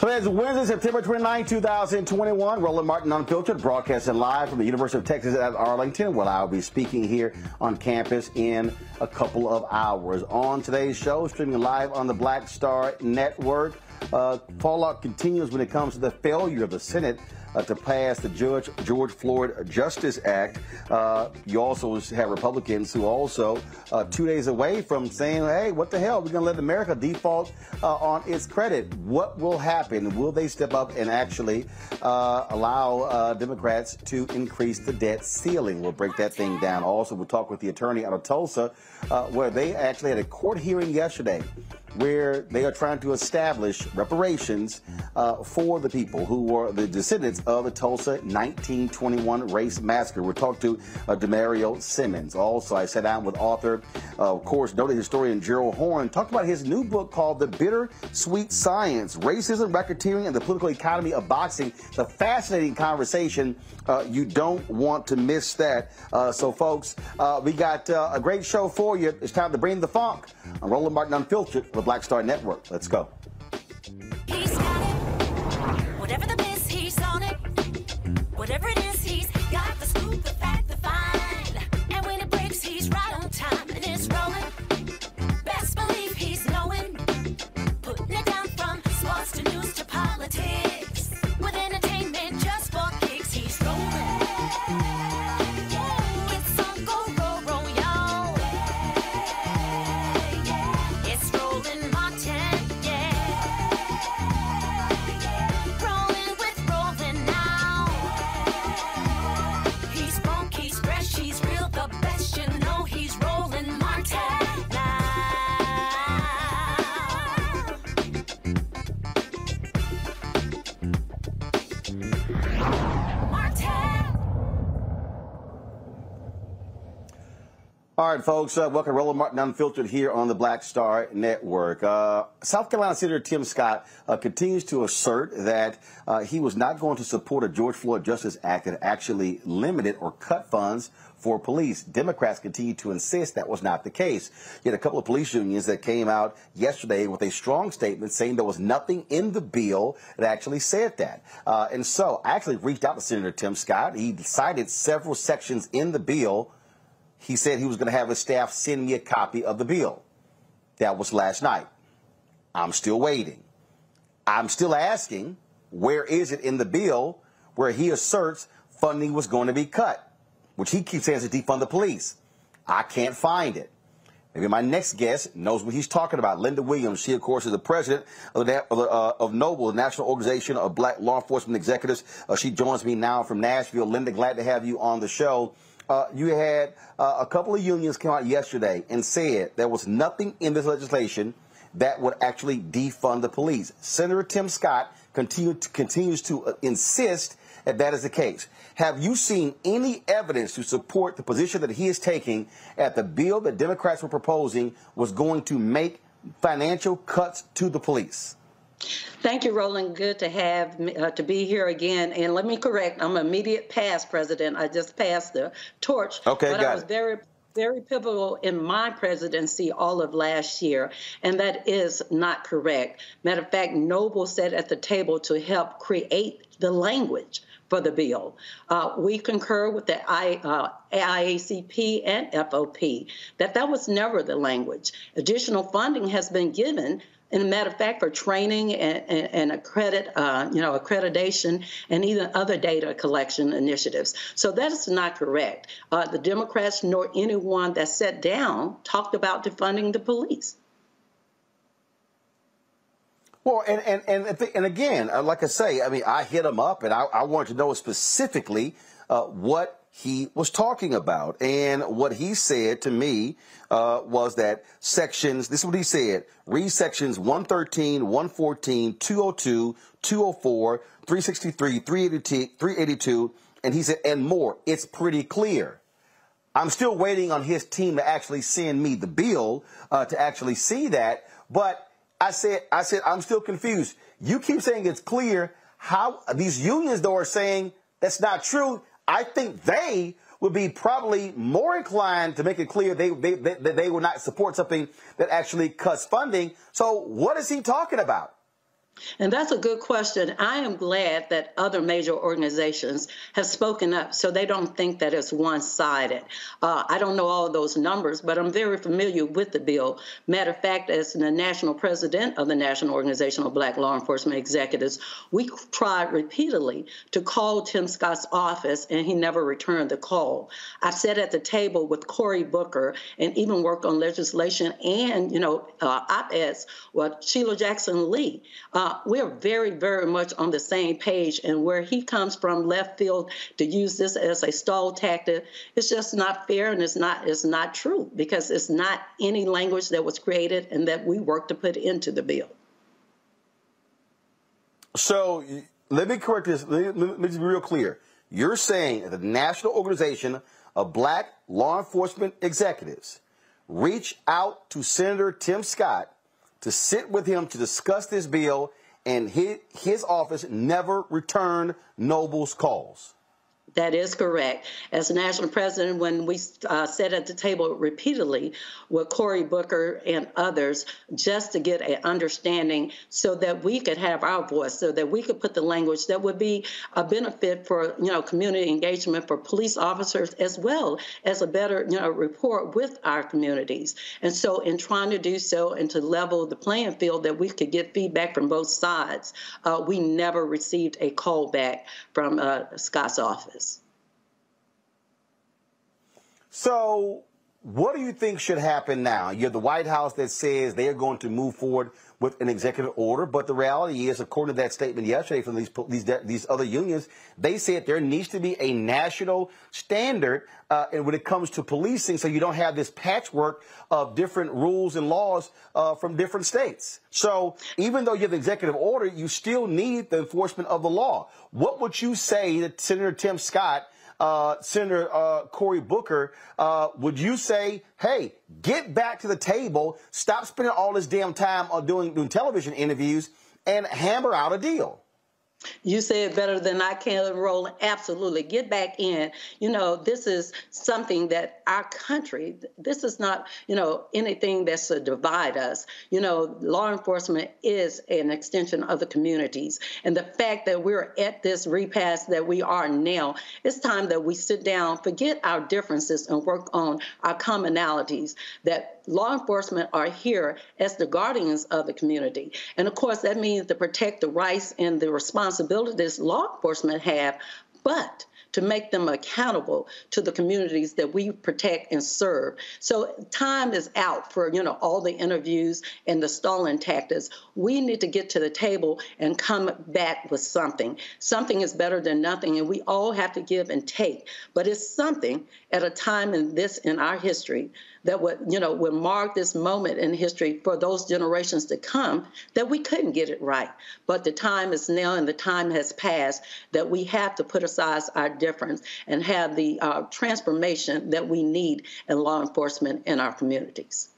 Today is Wednesday, September 29, 2021. Roland Martin Unfiltered, broadcasting live from the University of Texas at Arlington, where I'll be speaking here on campus in a couple of hours. On today's show, streaming live on the Black Star Network, uh, fallout continues when it comes to the failure of the Senate uh, to pass the Judge George Floyd Justice Act. Uh, you also have Republicans who also uh, two days away from saying, "Hey, what the hell? We're going to let America default uh, on its credit." What will happen? Will they step up and actually uh, allow uh, Democrats to increase the debt ceiling? We'll break that thing down. Also, we'll talk with the attorney out of Tulsa, where they actually had a court hearing yesterday where they are trying to establish reparations uh, for the people who were the descendants of the Tulsa 1921 race massacre. We're talking to uh, Damario Simmons. Also, I sat down with author, uh, of course, noted historian Gerald Horne, talked about his new book called The Bitter Sweet Science Racism, Racketeering, and the Political Economy of Boxing. It's a fascinating conversation. Uh, you don't want to miss that. Uh, so, folks, uh, we got a great show for you. It's time to bring the funk. I'm Roland Martin Unfiltered for the Black Star Network. Let's go. Whatever the he's on it. Whatever it folks, uh, welcome to Roland Martin Unfiltered here on the Black Star Network. Uh, South Carolina Senator Tim Scott uh, continues to assert that uh, he was not going to support a George Floyd Justice Act that actually limited or cut funds for police. Democrats continue to insist that was not the case. Yet a couple of police unions that came out yesterday with a strong statement saying there was nothing in the bill that actually said that. Uh, and so I actually reached out to Senator Tim Scott. He cited several sections in the bill he said he was going to have his staff send me a copy of the bill. That was last night. I'm still waiting. I'm still asking, where is it in the bill where he asserts funding was going to be cut, which he keeps saying is to defund the police? I can't find it. Maybe my next guest knows what he's talking about. Linda Williams, she of course is the president of, the, uh, of Noble, the National Organization of Black Law Enforcement Executives. Uh, she joins me now from Nashville. Linda, glad to have you on the show uh, you had uh, a couple of unions come out yesterday and said there was nothing in this legislation that would actually defund the police. Senator Tim Scott continue to, continues to uh, insist that that is the case. Have you seen any evidence to support the position that he is taking at the bill that Democrats were proposing was going to make financial cuts to the police? Thank you, Roland. Good to have uh, to be here again. And let me correct, I'm immediate past president. I just passed the torch. Okay, but got I was it. very very pivotal in my presidency all of last year, and that is not correct. Matter of fact, Noble sat at the table to help create the language for the bill. Uh, we concur with the I, uh, IACP and FOP that that was never the language. Additional funding has been given and a matter of fact, for training and, and, and accredit, uh, you know, accreditation and even other data collection initiatives. So that is not correct. Uh, the Democrats nor anyone that sat down talked about defunding the police. Well, and and and, and again, uh, like I say, I mean, I hit them up, and I, I wanted to know specifically uh, what he was talking about. And what he said to me uh, was that sections, this is what he said, read sections 113, 114, 202, 204, 363, 382, 382, and he said, and more. It's pretty clear. I'm still waiting on his team to actually send me the bill uh, to actually see that. But I said, I said, I'm still confused. You keep saying it's clear. How these unions though are saying that's not true. I think they would be probably more inclined to make it clear they, they, they, they will not support something that actually cuts funding. So what is he talking about? And that's a good question. I am glad that other major organizations have spoken up so they don't think that it's one sided. Uh, I don't know all of those numbers, but I'm very familiar with the bill. Matter of fact, as the national president of the National Organization of Black Law Enforcement Executives, we tried repeatedly to call Tim Scott's office, and he never returned the call. I've sat at the table with Cory Booker and even worked on legislation and, you know, uh, op-eds with Sheila Jackson Lee. Uh, uh, we're very, very much on the same page. And where he comes from left field to use this as a stall tactic, it's just not fair and it's not it's not true because it's not any language that was created and that we worked to put into the bill. So let me correct this. Let me, let me be real clear. You're saying that the National Organization of Black Law Enforcement Executives reach out to Senator Tim Scott to sit with him to discuss this bill and his, his office never returned Noble's calls. That is correct. As national president, when we uh, sat at the table repeatedly with Cory Booker and others, just to get an understanding so that we could have our voice, so that we could put the language that would be a benefit for, you know, community engagement for police officers as well as a better, you know, rapport with our communities. And so in trying to do so and to level the playing field that we could get feedback from both sides, uh, we never received a call back from uh, Scott's office. So, what do you think should happen now? You have the White House that says they are going to move forward with an executive order, but the reality is, according to that statement yesterday from these these, these other unions, they said there needs to be a national standard uh, when it comes to policing, so you don't have this patchwork of different rules and laws uh, from different states. So even though you have the executive order, you still need the enforcement of the law. What would you say to Senator Tim Scott? Uh, Senator uh, Cory Booker, uh, would you say, hey, get back to the table, stop spending all this damn time on doing, doing television interviews, and hammer out a deal? You say it better than I can, Roland. Absolutely. Get back in. You know, this is something that our country, this is not, you know, anything that's to divide us. You know, law enforcement is an extension of the communities. And the fact that we're at this repass that we are now, it's time that we sit down, forget our differences, and work on our commonalities. That law enforcement are here as the guardians of the community. And of course, that means to protect the rights and the responsibilities responsibilities law enforcement have, but to make them accountable to the communities that we protect and serve. So time is out for you know all the interviews and the stalling tactics. We need to get to the table and come back with something. Something is better than nothing, and we all have to give and take. But it's something at a time in this in our history that would you know would mark this moment in history for those generations to come that we couldn't get it right. But the time is now, and the time has passed that we have to put aside our difference and have the uh, transformation that we need in law enforcement in our communities.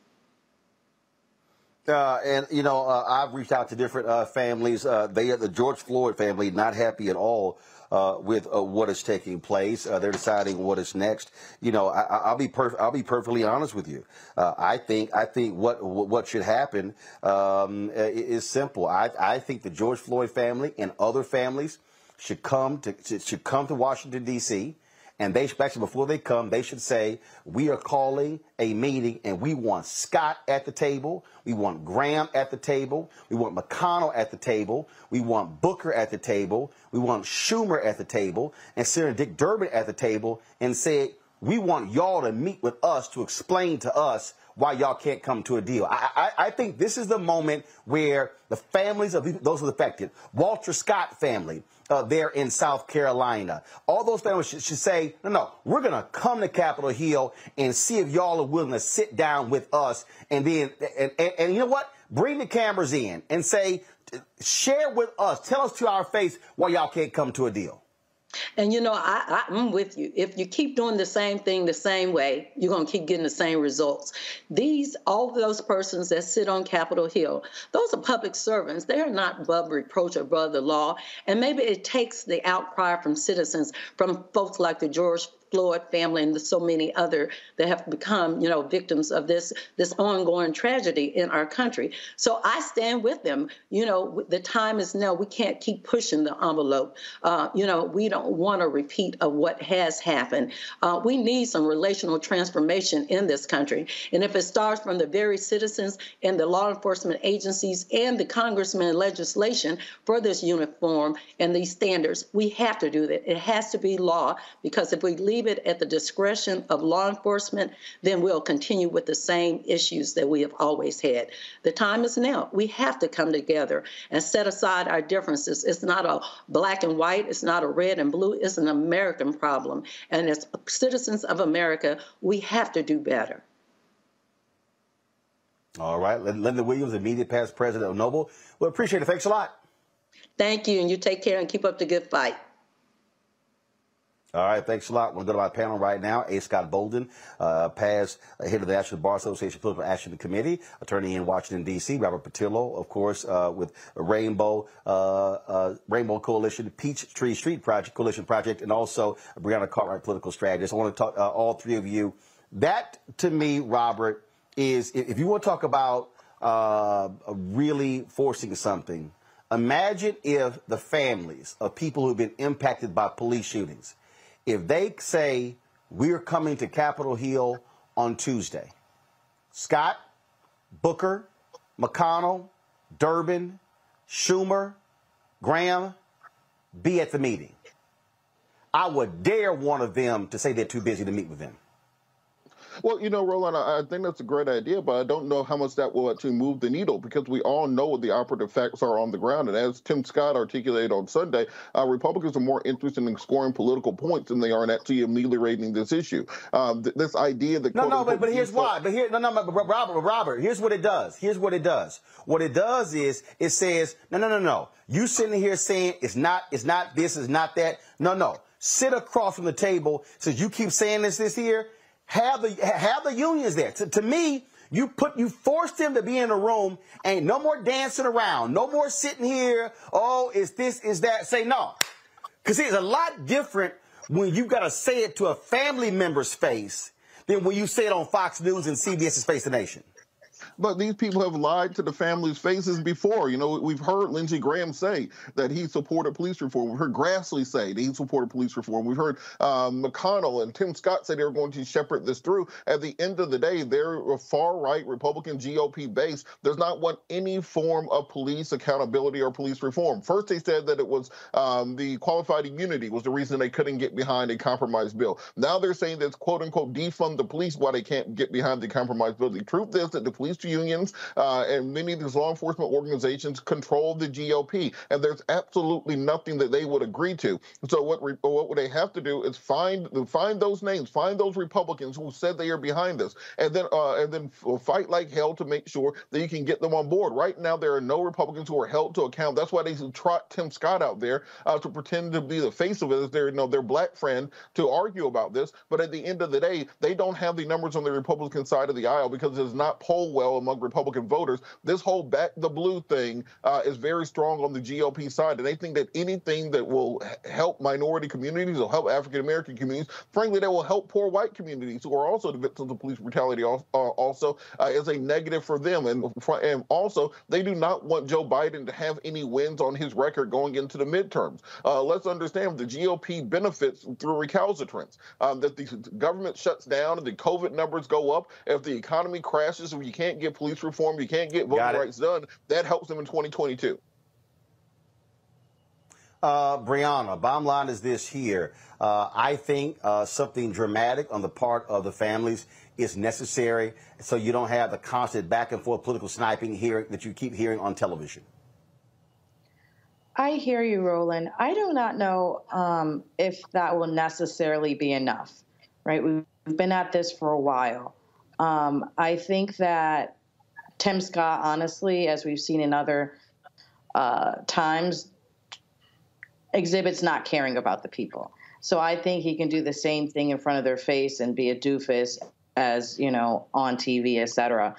Uh, and you know, uh, I've reached out to different uh, families. Uh, they, the George Floyd family, not happy at all uh, with uh, what is taking place. they're deciding what is next. You know, I, will be perf- I'll be perfectly honest with you. I think I think what what should happen um, is simple. I, I think the George Floyd family and other families should come to should come to Washington D.C. And they actually, before they come, they should say, we are calling a meeting and we want Scott at the table. We want Graham at the table. We want McConnell at the table. We want Booker at the table. We want Schumer at the table and Senator Dick Durbin at the table and say, we want y'all to meet with us to explain to us why y'all can't come to a deal. I, I, I think this is the moment where the families of those affected, Walter Scott family, uh, there in South Carolina. All those families should, should say, no, no, we're going to come to Capitol Hill and see if y'all are willing to sit down with us and then, and, and, and you know what? Bring the cameras in and say, share with us, tell us to our face why y'all can't come to a deal. And you know, I, I, am with you. If you keep doing the same thing the same way, you're going to keep getting the same results. These, all those persons that sit on Capitol Hill, those are public servants. They are not above reproach or above the law. And maybe it takes the outcry from citizens, from folks like the George Floyd family and so many other that have become, you know, victims of this this ongoing tragedy in our country. So I stand with them. You know, the time is now. We can't keep pushing the envelope. Uh, you know, we don't want a repeat of what has happened. Uh, we need some relational transformation in this country, and if it starts from the very citizens and the law enforcement agencies and the congressmen and legislation for this uniform and these standards, we have to do that. It has to be law because if we leave leave it at the discretion of law enforcement, then we'll continue with the same issues that we have always had. The time is now. We have to come together and set aside our differences. It's not a black and white, it's not a red and blue, it's an American problem. And as citizens of America, we have to do better. All right. Linda Williams, immediate past president of Noble. We appreciate it. Thanks a lot. Thank you. And you take care and keep up the good fight. All right, thanks a lot. We'll go to my panel right now. A. Scott Bolden, uh, past uh, head of the National Bar Association Political Action Committee, attorney in Washington, D.C. Robert Patillo, of course, uh, with Rainbow uh, uh, Rainbow Coalition, Peachtree Street Project Coalition Project, and also Breonna Cartwright, political strategist. I want to talk uh, all three of you. That, to me, Robert, is if you want to talk about really forcing something, imagine if the families of people who've been impacted by police shootings if they say we're coming to Capitol Hill on Tuesday, Scott, Booker, McConnell, Durbin, Schumer, Graham, be at the meeting. I would dare one of them to say they're too busy to meet with them. Well, you know, Roland, I think that's a great idea, but I don't know how much that will actually move the needle because we all know what the operative facts are on the ground. And as Tim Scott articulated on Sunday, uh, Republicans are more interested in scoring political points than they are in actually ameliorating this issue. Um, th- this idea that no, no, but, but here's why. But here, no, no, but Robert, Robert, here's what it does. Here's what it does. What it does is it says, no, no, no, no. You sitting here saying it's not, it's not this, it's not that. No, no. sit across from the table. Since you keep saying this this year, have the have the unions there. To, to me, you put you forced them to be in a room. Ain't no more dancing around. No more sitting here. Oh, is this is that? Say no, because it's a lot different when you got to say it to a family member's face than when you say it on Fox News and CBS's Face the Nation. But these people have lied to the families' faces before. You know, we've heard Lindsey Graham say that he supported police reform. We've heard Grassley say that he supported police reform. We've heard um, McConnell and Tim Scott say they were going to shepherd this through. At the end of the day, they're a far right Republican GOP base does not want any form of police accountability or police reform. First, they said that it was um, the qualified immunity was the reason they couldn't get behind a compromise bill. Now they're saying that it's quote unquote defund the police why they can't get behind the compromise bill. The truth is that the police unions uh, and many of these law enforcement organizations control the GOP, and there's absolutely nothing that they would agree to. So what re- what would they have to do is find find those names, find those Republicans who said they are behind this, and then uh, and then fight like hell to make sure that you can get them on board. Right now, there are no Republicans who are held to account. That's why they trot Tim Scott out there uh, to pretend to be the face of it as their you know their black friend to argue about this. But at the end of the day, they don't have the numbers on the Republican side of the aisle because it does not poll well among Republican voters. This whole back the blue thing uh, is very strong on the GOP side, and they think that anything that will help minority communities or help African American communities, frankly, that will help poor white communities who are also the victims of police brutality, uh, also uh, is a negative for them. And, and also, they do not want Joe Biden to have any wins on his record going into the midterms. Uh, let's understand the GOP benefits through recalcitrance. Um, that the government shuts down and the COVID numbers go up. If the economy crashes, if you can't get police reform, you can't get voting rights done, that helps them in 2022. Uh, Brianna, bottom line is this here. Uh, I think uh, something dramatic on the part of the families is necessary so you don't have the constant back and forth political sniping here that you keep hearing on television. I hear you, Roland. I do not know um, if that will necessarily be enough, right? We've been at this for a while. Um, I think that Tim Scott, honestly, as we've seen in other uh, times, exhibits not caring about the people. So I think he can do the same thing in front of their face and be a doofus as you know on TV, etc.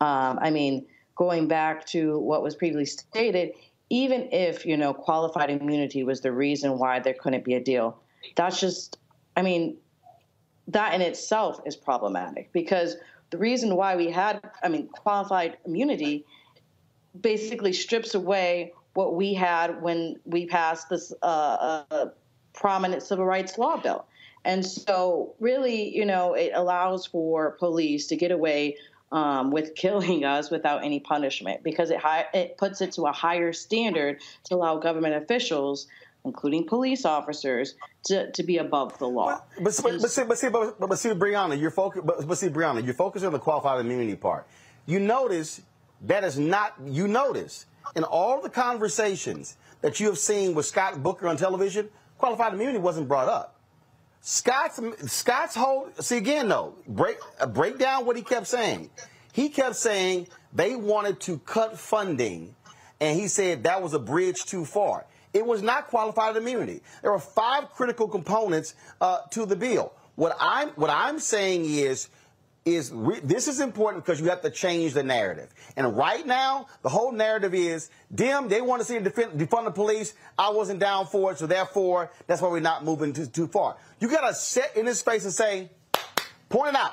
Um, I mean, going back to what was previously stated, even if you know qualified immunity was the reason why there couldn't be a deal, that's just, I mean, that in itself is problematic because the reason why we had, I mean, qualified immunity basically strips away what we had when we passed this uh, uh, prominent civil rights law bill. And so, really, you know, it allows for police to get away um, with killing us without any punishment because it, hi- it puts it to a higher standard to allow government officials including police officers, to, to be above the law. But, but, but, see, but, see, but, but see, Brianna, you're focused. But, but see, Brianna, you're focused on the qualified immunity part. You notice that is not. You notice in all the conversations that you have seen with Scott Booker on television, qualified immunity wasn't brought up. Scott's Scott's whole see again though break break down what he kept saying. He kept saying they wanted to cut funding, and he said that was a bridge too far. It was not qualified immunity. There are five critical components uh, to the bill. What I'm what I'm saying is is re- this is important because you have to change the narrative. And right now, the whole narrative is Dim. They want to see defend, defund the police. I wasn't down for it, so therefore that's why we're not moving too, too far. You got to sit in this space and say, point it out.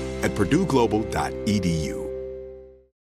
at purdueglobal.edu.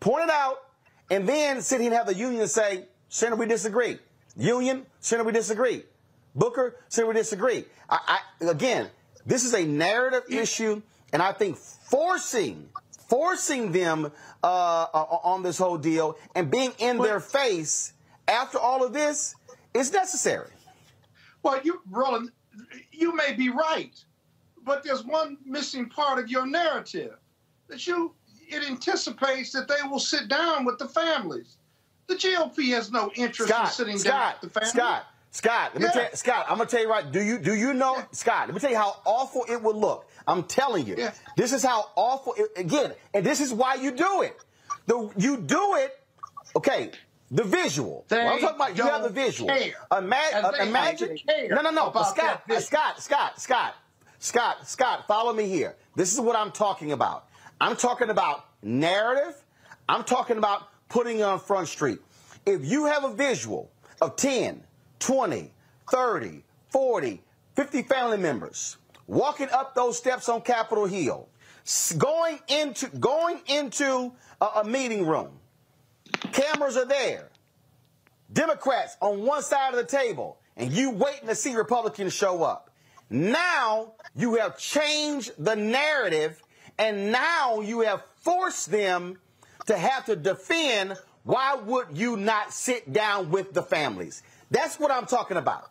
Point it out, and then sit here and have the union say, Senator, we disagree. Union, Senator, we disagree. Booker, Senator, we disagree. I, I, again, this is a narrative issue, and I think forcing forcing them uh, uh, on this whole deal and being in their face after all of this is necessary. Well, you, Roland, you may be right, but there's one missing part of your narrative that you it anticipates that they will sit down with the families. The GOP has no interest Scott, in sitting Scott, down with the families. Scott, Scott, let me Yeah. tell you, Scott, I'm gonna tell you right. Do you do you know, Scott? Let me tell you how awful it would look. I'm telling you, Yeah. this is how awful. It, again, and this is why you do it. The you do it. Okay, the visual. I'm talking about, you have the visual. care. Ima- uh, imagine. care no, no, no. Scott, uh. Scott, Scott, Scott, Scott, Scott. Follow me here. This is what I'm talking about. I'm talking about narrative. I'm talking about putting on Front Street. If you have a visual of 10, 20, 30, 40, 50 family members walking up those steps on Capitol Hill, going into going into a, a meeting room, cameras are there, Democrats on one side of the table, and you waiting to see Republicans show up. Now you have changed the narrative, and now you have forced them to have to defend why would you not sit down with the families? That's what I'm talking about.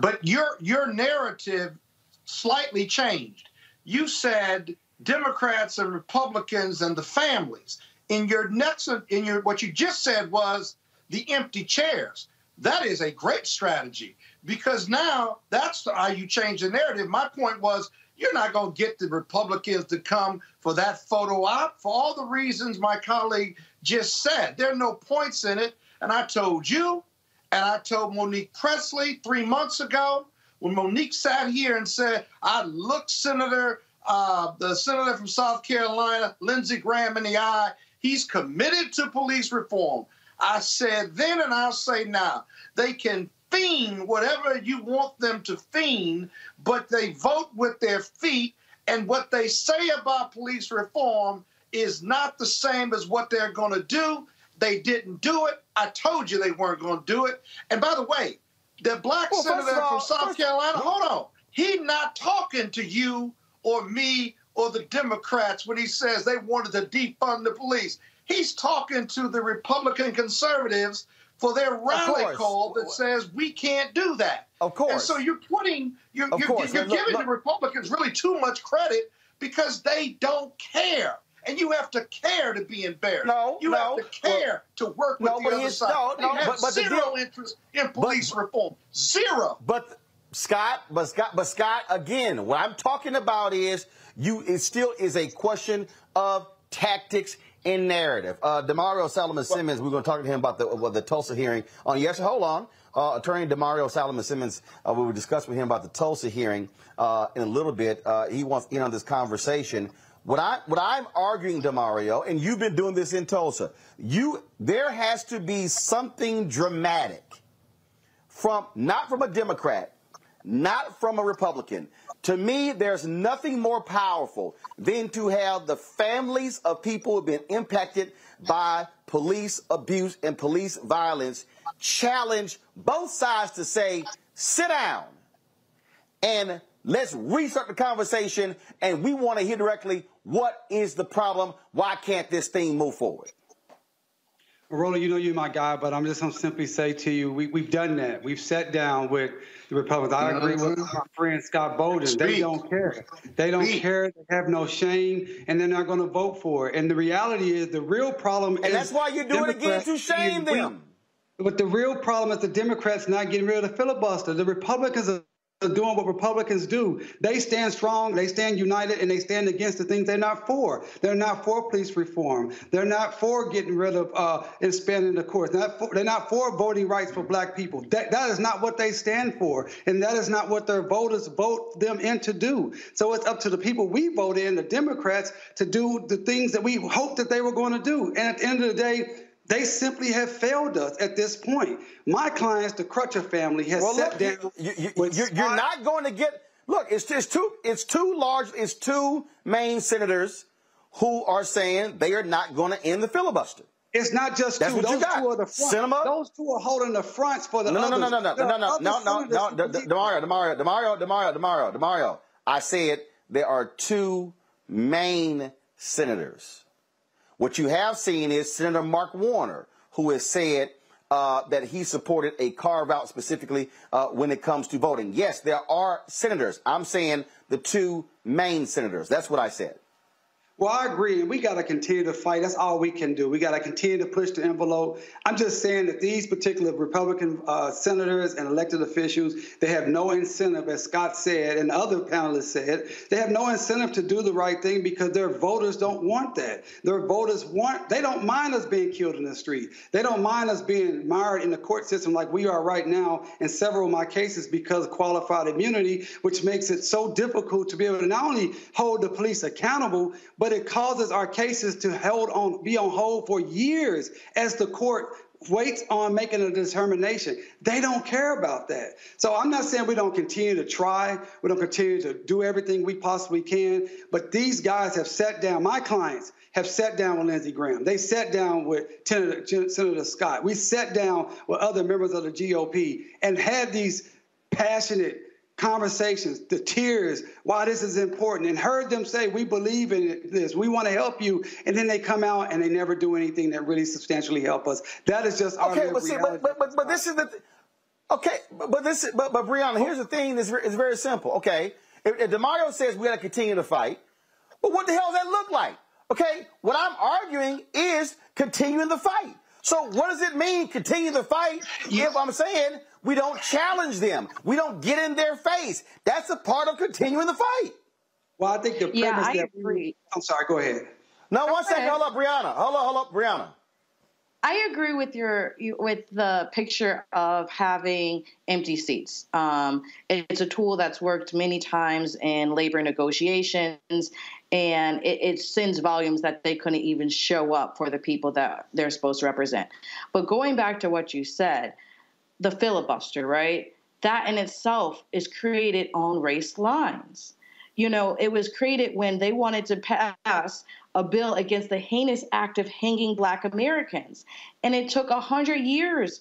But your your narrative slightly changed. You said Democrats and Republicans and the families. In your next in your what you just said was the empty chairs. That is a great strategy because now that's how you change the narrative. My point was you're not going to get the Republicans to come for that photo op for all the reasons my colleague just said. There are no points in it. And I told you, and I told Monique Presley three months ago when Monique sat here and said, I looked Senator, uh, the senator from South Carolina, Lindsey Graham, in the eye. He's committed to police reform. I said then and I'll say now, they can fiend whatever you want them to fiend, but they vote with their feet. And what they say about police reform is not the same as what they're going to do. They didn't do it. I told you they weren't going to do it. And by the way, the black Well, senator all- from South Carolina, hold on. He's not talking to you or me or the Democrats when he says they wanted to defund the police. He's talking to the Republican conservatives for their rally call that says we can't do that. Of course. And so you're putting, you're, Of you're, you're Look, giving look. the Republicans really too much credit because they don't care. and you have to care to be embarrassed. No, you no. have to care to work with no, the other side. no, They no, have but- but the zero deal- interest in police reform. Zero. But Scott, but Scott, but Scott, again, what I'm talking about is you. It still is a question of tactics and narrative. Uh, Damario Solomon Simmons, we're going to talk to him about the well, the Tulsa hearing on yes. Hold on, uh, Attorney Damario Solomon Simmons. Uh, we will discuss with him about the Tulsa hearing uh, in a little bit. Uh, he wants in on this conversation. What I what I'm arguing, Damario, and you've been doing this in Tulsa. You there has to be something dramatic from not from a Democrat, not from a Republican. To me, there's nothing more powerful than to have the families of people who've been impacted by police abuse and police violence challenge both sides to say, sit down and let's restart the conversation. And we want to hear directly what is the problem? Why can't this thing move forward? Roland, you know you're my guy, but I'm just going to simply say to you, we, we've done that. We've sat down with the Republicans. I agree with my friend Scott Bolden. They don't care. They don't Speak. care. They have no shame, and they're not going to vote for it. And the reality is, the real problem is. And that's why you're do it again Democrats to shame them. But the real problem is the Democrats not getting rid of the filibuster. The Republicans are doing what Republicans do. They stand strong, they stand united, and they stand against the things they're not for. They're not for police reform. They're not for getting rid of uh, expanding the courts. Not for, they're not for voting rights for black people. That, that is not what they stand for, and that is not what their voters vote them in to do. So it's up to the people we vote in, the Democrats, to do the things that we hoped that they were going to do. And at the end of the day, they simply have failed us at this point. My clients, the Crutcher family, has Well, sat look, down. you, you, with you're, not going to get. Look, it's just two. It's two large. It's two main senators who are saying they are not going to end the filibuster. It's not just That's two. what you Those got. two are the front. Up. Those two are holding the fronts for the No, no, others. no, no, no, There no, no, no, no, no, no, Damario, Damario, Damario, Damario, Damario, Damario. I said there are two main senators. What you have seen is Senator Mark Warner, who has said uh, that he supported a carve out specifically uh, when it comes to voting. Yes, there are senators. I'm saying the two main senators. That's what I said. Well, I agree, we got to continue to fight. That's all we can do. We got to continue to push the envelope. I'm just saying that these particular Republican uh, senators and elected officials, they have no incentive, as Scott said and other panelists said, they have no incentive to do the right thing because their voters don't want that. Their voters want, they don't mind us being killed in the street. They don't mind us being mired in the court system like we are right now in several of my cases because of qualified immunity, which makes it so difficult to be able to not only hold the police accountable, but it causes our cases to hold on, be on hold for years as the court waits on making a determination. They don't care about that. So I'm not saying we don't continue to try, we don't continue to do everything we possibly can, but these guys have sat down, my clients have sat down with Lindsey Graham. They sat down with Senator, Senator Scott. We sat down with other members of the GOP and had these passionate conversations, the tears, why this is important, and heard them say, We believe in this, we want to help you. And then they come out and they never do anything that really substantially help us. That is just our Okay, but see, but, but, but, but this is the. Th- okay, but, but this, is- but, but Brianna, here's the thing. It's, ve- it's very simple. Okay, if, if Damario says we got to continue to fight, but what the hell does that look like? Okay, what I'm arguing is continuing the fight. So what does it mean continue the fight if I'm saying we don't challenge them, we don't get in their face? That's a part of continuing the fight. Well, I think the premise Yeah, premise I that agree. I'm sorry, go ahead. No, one second. ahead. Hold up, Brianna. Hold up, hold up, Brianna. I agree with your with the picture of having empty seats. Um, it's a tool that's worked many times in labor negotiations, and it, it sends volumes that they couldn't even show up for the people that they're supposed to represent. But going back to what you said, the filibuster, right? That in itself is created on race lines. You know, it was created when they wanted to pass a bill against the heinous act of hanging black Americans. And it took 100 years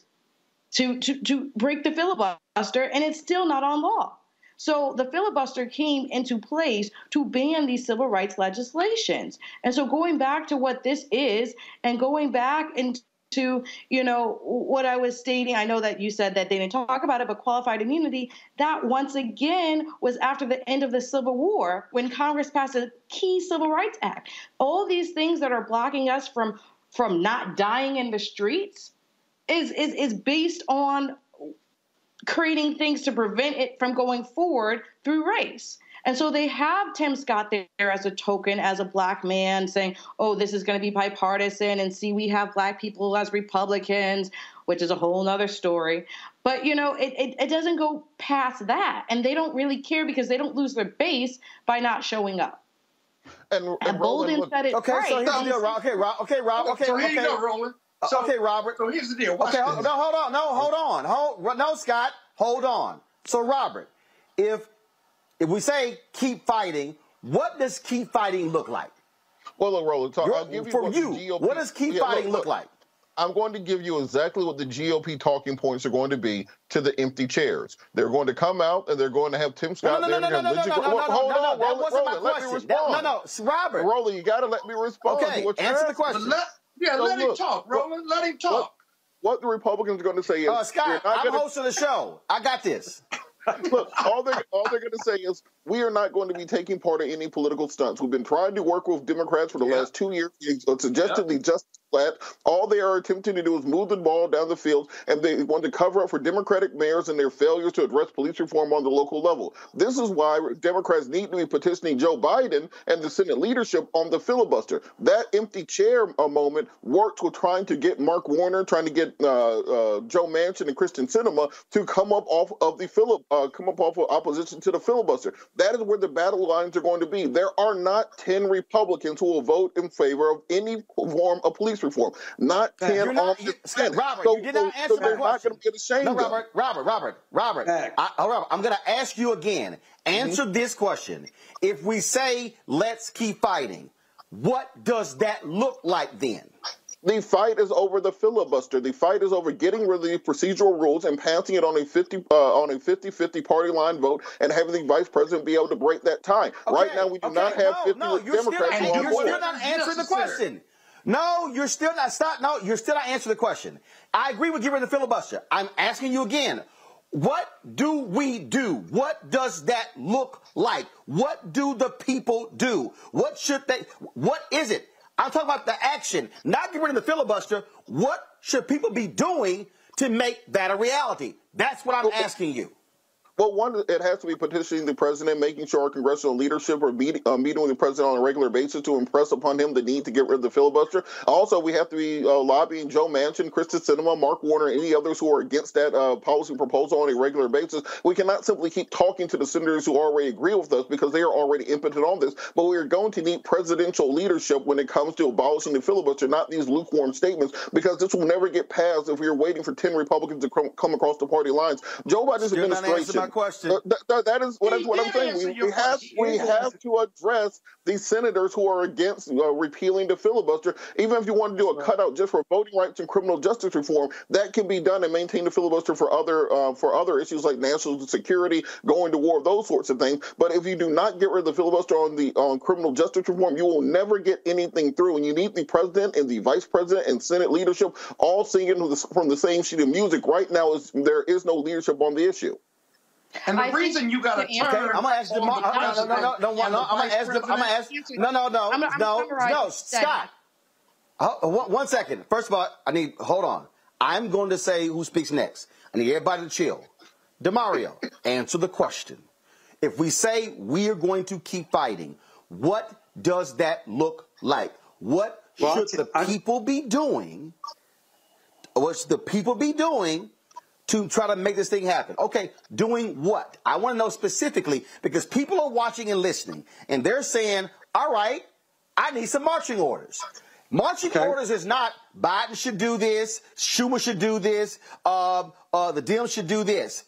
to, to, to break the filibuster, and it's still not on law. So the filibuster came into place to ban these civil rights legislations. And so going back to what this is and going back and to, you know, what I was stating. I know that you said that they didn't talk about it, but qualified immunity, that once again was after the end of the Civil War when Congress passed a key Civil Rights Act. All these things that are blocking us from from not dying in the streets is is, is based on creating things to prevent it from going forward through race. And so they have Tim Scott there as a token, as a black man, saying, oh, this is going to be bipartisan. And see, we have black people as Republicans, which is a whole other story. But, you know, it, it, it, doesn't go past that. And they don't really care because they don't lose their base by not showing up. And, and, and Bolden look, said it Okay, right. so here's the deal, Rob. Okay, Rob. Okay, Rob. Okay, so here okay. you go, Roland. Uh, So, okay, Robert. So here's the deal. Watch Okay, this. hold, no, hold on. No, hold on. Hold, no, Scott, hold on. So, Robert, if if we say keep fighting, what does keep fighting look like? Well, look, Roland, so You're- I'll give you for what you, GOP. what does keep Yeah, fighting look like? I'm going to give you exactly what the GOP talking points are going to be to the empty chairs. They're going to come out and they're going to have Tim No, Scott no, no, there. no, no, and no, no, Lindsey no, Graham- no, no, Hold no, on, no, that Roland, wasn't my Roland, let me question. That- respond. no, no, s- Robert. Roland, you got to let me respond. Okay, to what you're answer the asking. question. Let, yeah, So let him look, talk, what- Roland. Let him talk. What the Republicans are going to say is, Uh, we're Scott, not I'm gonna- hosting the show. I got this. Look, all they're all they're to say is we are not going to be taking part in any political stunts. We've been trying to work with Democrats for the Yeah. last two years, suggestively just flat. All they are attempting to do is move the ball down the field, and they want to cover up for Democratic mayors and their failures to address police reform on the local level. This is why Democrats need to be petitioning Joe Biden and the Senate leadership on the filibuster. That empty chair uh, moment worked with trying to get Mark Warner, trying to get uh, uh, Joe Manchin and Kyrsten Sinema to come up off of the filib- uh, come up off of opposition to the filibuster. That is where the battle lines are going to be. There are not ten Republicans who will vote in favor of any form of police reform. Not ten You're on not, the Senate. Robert, So- you did not answer so my not question. going to get ashamed No. Robert, Robert, Robert, Robert. I, oh, Robert, I'm going to ask you again. Answer Mm-hmm. this question. If we say let's keep fighting, what does that look like then? The fight is over the filibuster. The fight is over getting rid of the procedural rules and passing it on a 50 uh, on a 50-50 party line vote and having the vice president be able to break that tie. right now, we do okay, not have no, 50 no, you're Democrats still, who not, are you're for still not answering the question. No, you're still not. Stop. No, you're still not answering the question. I agree with getting rid of the filibuster. I'm asking you again. What do we do? What does that look like? What do the people do? What should they? What is it? I'm talking about the action, not get rid of the filibuster. What should people be doing to make that a reality? That's what I'm asking you. Well, one, it has to be petitioning the president, making sure our congressional leadership are meet, uh, meeting with the president on a regular basis to impress upon him the need to get rid of the filibuster. Also, we have to be uh, lobbying Joe Manchin, Kyrsten Sinema, Mark Warner, any others who are against that uh, policy proposal on a regular basis. We cannot simply keep talking to the senators who already agree with us because they are already impotent on this. But we are going to need presidential leadership when it comes to abolishing the filibuster, not these lukewarm statements, because this will never get passed if we are waiting for 10 Republicans to come, come across the party lines. Joe Biden's Still administration. Question. Uh, th- th- that is what, He what I'm saying. We, we have question. we have to address these senators who are against uh, repealing the filibuster. Even if you want to do a cutout just for voting rights and criminal justice reform, that can be done and maintain the filibuster for other uh, for other issues like national security, going to war, those sorts of things. But if you do not get rid of the filibuster on the on criminal justice reform, you will never get anything through. And you need the president and the vice president and Senate leadership all singing from the, from the same sheet of music. Right now, is there is no leadership on the issue. And the I reason you got to to answer- turn Okay, I'm gonna ask on Demar. the No, no, no, no, no, no, no. I'm gonna ask. I'm gonna ask. president. No, no, no, I'm- I'm no, no. what. Scott. One, one second. First of all, I need. Hold on. I'm going to say who speaks next. I need everybody to chill. Damario, answer the question. If we say we are going to keep fighting, what does that look like? What Well, should the people be doing? What should the people be doing to try to make this thing happen? Okay, doing what? I want to know specifically because people are watching and listening, and they're saying, "All right, I need some marching orders." Marching Okay. orders is not Biden should do this, Schumer should do this, uh, uh, the Dems should do this.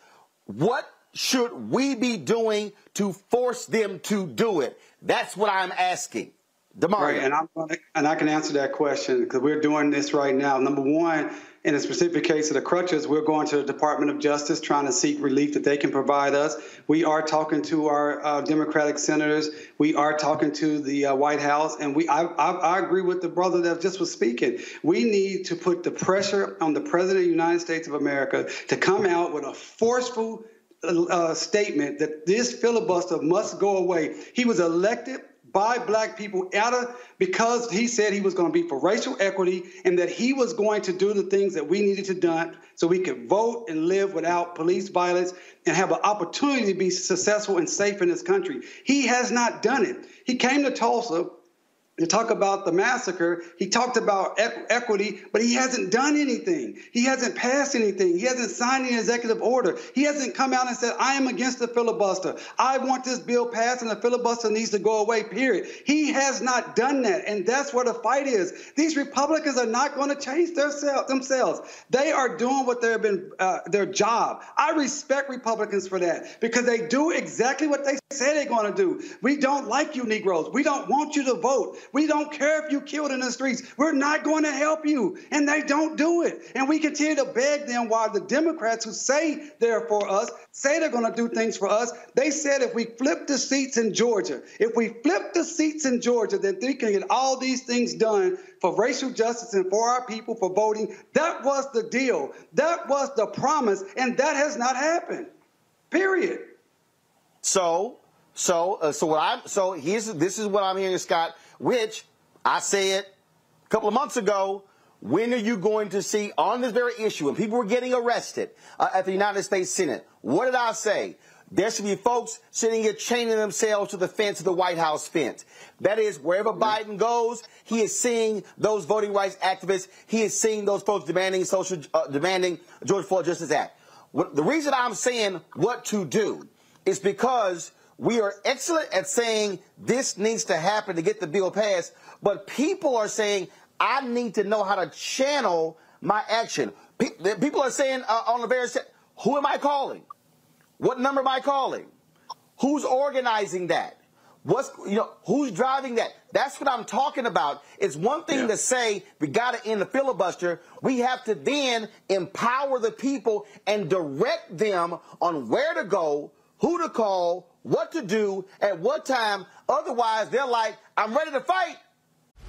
What should we be doing to force them to do it? That's what I'm asking. Damario. Right, and I'm and I can answer that question because we're doing this right now. Number one, in a specific case of the Crutchers, we're going to the Department of Justice trying to seek relief that they can provide us. We are talking to our uh, Democratic senators. We are talking to the uh, White House, and we I, I, I agree with the brother that just was speaking. We need to put the pressure on the President of the United States of America to come out with a forceful uh, statement that this filibuster must go away. He was elected by black people out of because he said he was going to be for racial equity and that he was going to do the things that we needed to do so we could vote and live without police violence and have an opportunity to be successful and safe in this country. He has not done it. He came to Tulsa to talk about the massacre. He talked about equ- equity, but he hasn't done anything. He hasn't passed anything. He hasn't signed an executive order. He hasn't come out and said, I am against the filibuster. I want this bill passed and the filibuster needs to go away, period. He has not done that. And that's where the fight is. These Republicans are not going to change themselves. They are doing what they've been, uh, their job. I respect Republicans for that because they do exactly what they say they're going to do. We don't like you, Negroes. We don't want you to vote. We don't care if you killed in the streets. We're not going to help you. And they don't do it. And we continue to beg them while the Democrats who say they're for us, say they're going to do things for us. They said if we flip the seats in Georgia, if we flip the seats in Georgia, then we can get all these things done for racial justice and for our people for voting. That was the deal. That was the promise. And that has not happened. Period. So, so, uh, so what I'm, so here's, this is what I'm hearing, Scott, which I said a couple of months ago, when are you going to see on this very issue, and people were getting arrested uh, at the United States Senate? What did I say? There should be folks sitting here chaining themselves to the fence of the White House fence. That is, wherever Biden goes, he is seeing those voting rights activists. He is seeing those folks demanding social, uh, demanding George Floyd Justice Act. What, the reason I'm saying what to do is because we are excellent at saying this needs to happen to get the bill passed, but people are saying, I need to know how to channel my action. People are saying uh, on the various, who am I calling? What number am I calling? Who's organizing that? What's you know who's driving that? That's what I'm talking about. It's one thing yeah. to say we got to end the filibuster. We have to then empower the people and direct them on where to go, who to call, what to do, at what time. Otherwise, they're like, I'm ready to fight.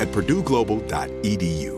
at purdueglobal.edu.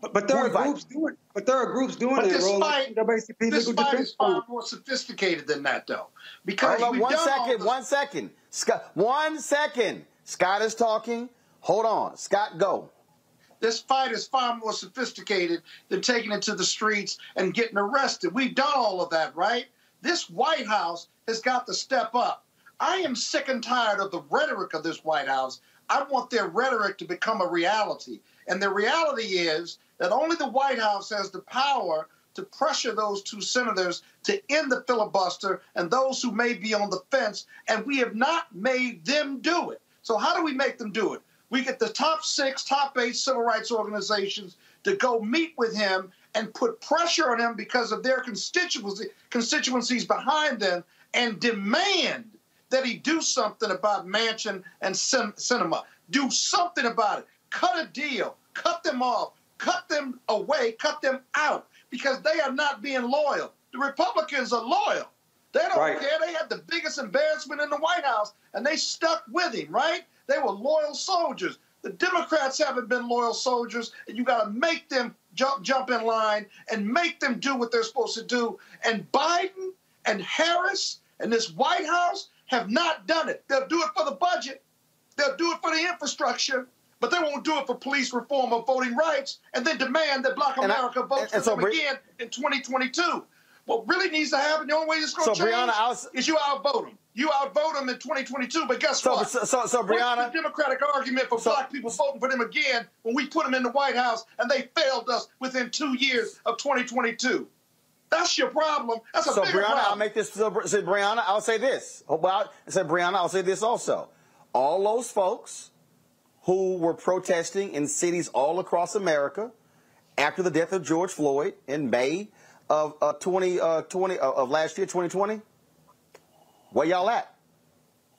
But, but there are groups doing. But there are groups doing But it. this fight, They're basically this legal fight is far more sophisticated than that, though. Because Hold on, we've one done all second, the- one second. Scott, one second. Scott is talking. Hold on. Scott, go. This fight is far more sophisticated than taking it to the streets and getting arrested. We've done all of that, right? This White House has got to step up. I am sick and tired of the rhetoric of this White House. I want their rhetoric to become a reality. And the reality is that only the White House has the power to pressure those two senators to end the filibuster and those who may be on the fence. And we have not made them do it. So, how do we make them do it? We get the top six, top eight civil rights organizations to go meet with him and put pressure on him because of their constituency, constituencies behind them and demand that he do something about Manchin and Sinema. Do something about it. Cut a deal. Cut them off. Cut them away. Cut them out because they are not being loyal. The Republicans are loyal. They don't Right. care. They had the biggest embarrassment in the White House, and they stuck with him, right? They were loyal soldiers. The Democrats haven't been loyal soldiers, and you got to make them jump jump in line and make them do what they're supposed to do. And Biden and Harris and this White House have not done it. They'll do it for the budget. They'll do it for the infrastructure, but they won't do it for police reform or voting rights, and then demand that Black And I- America votes and for so them Bri- again in 2022. What really needs to happen, the only way this is going So, to change Brianna, was- is you outvote them. You outvote them in 2022, but guess So- what? so- so- so, What's Brianna- the Democratic argument for black people voting for them again when we put them in the White House and they failed us within two years of 2022? That's your problem. That's a so bigger Brianna, I'll make this. So, so Brianna, I'll say this. Well, I said Brianna, I'll say this also. All those folks who were protesting in cities all across America after the death of George Floyd in May of uh, 20, uh, 20 uh, of last year, 2020, where y'all at?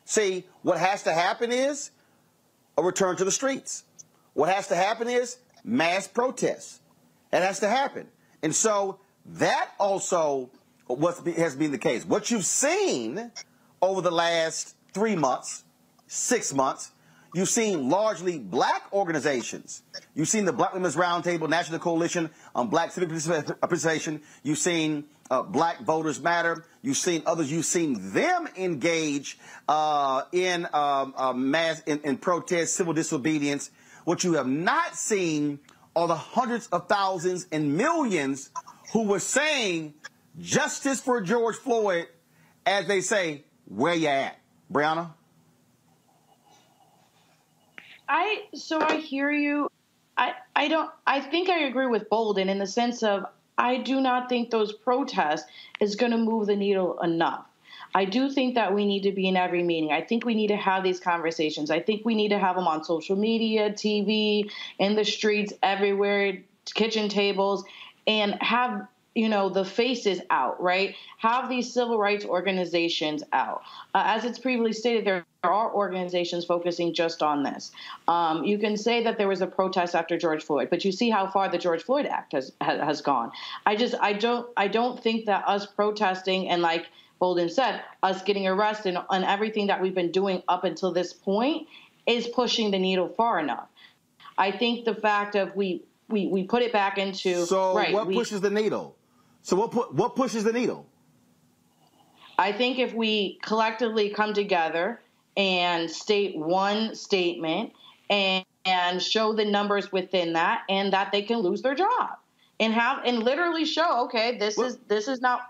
See, what has to happen is a return to the streets. What has to happen is mass protests. That has to happen. And so that also what has been the case. What you've seen over the last three months, six months, you've seen largely black organizations. You've seen the Black Women's Roundtable, National Coalition on Black Civic Participation. You've seen uh, Black Voters Matter. You've seen others. You've seen them engage uh, in um, uh, mass in, in protest, civil disobedience. What you have not seen are the hundreds of thousands and millions who were saying justice for George Floyd, as they say, where you at, Brianna? I so I hear you. I I don't. I think I agree with Bolden in the sense of I do not think those protests is going to move the needle enough. I do think that we need to be in every meeting. I think we need to have these conversations. I think we need to have them on social media, TV, in the streets, everywhere, kitchen tables, and have you know the faces out right? Have these civil rights organizations out. Uh, as it's previously stated there are organizations focusing just on this. Um, you can say that there was a protest after george floyd but you see how far the george floyd act has has, gone. I just i don't i don't think that us protesting and like bolden said us getting arrested and everything that we've been doing up until this point is pushing the needle far enough. I think the fact of we we, we put it back into So right what we- pushes the needle? So what pu- what pushes the needle? I think if we collectively come together and state one statement and, and show the numbers within that and that they can lose their job and have and literally show okay this is this is not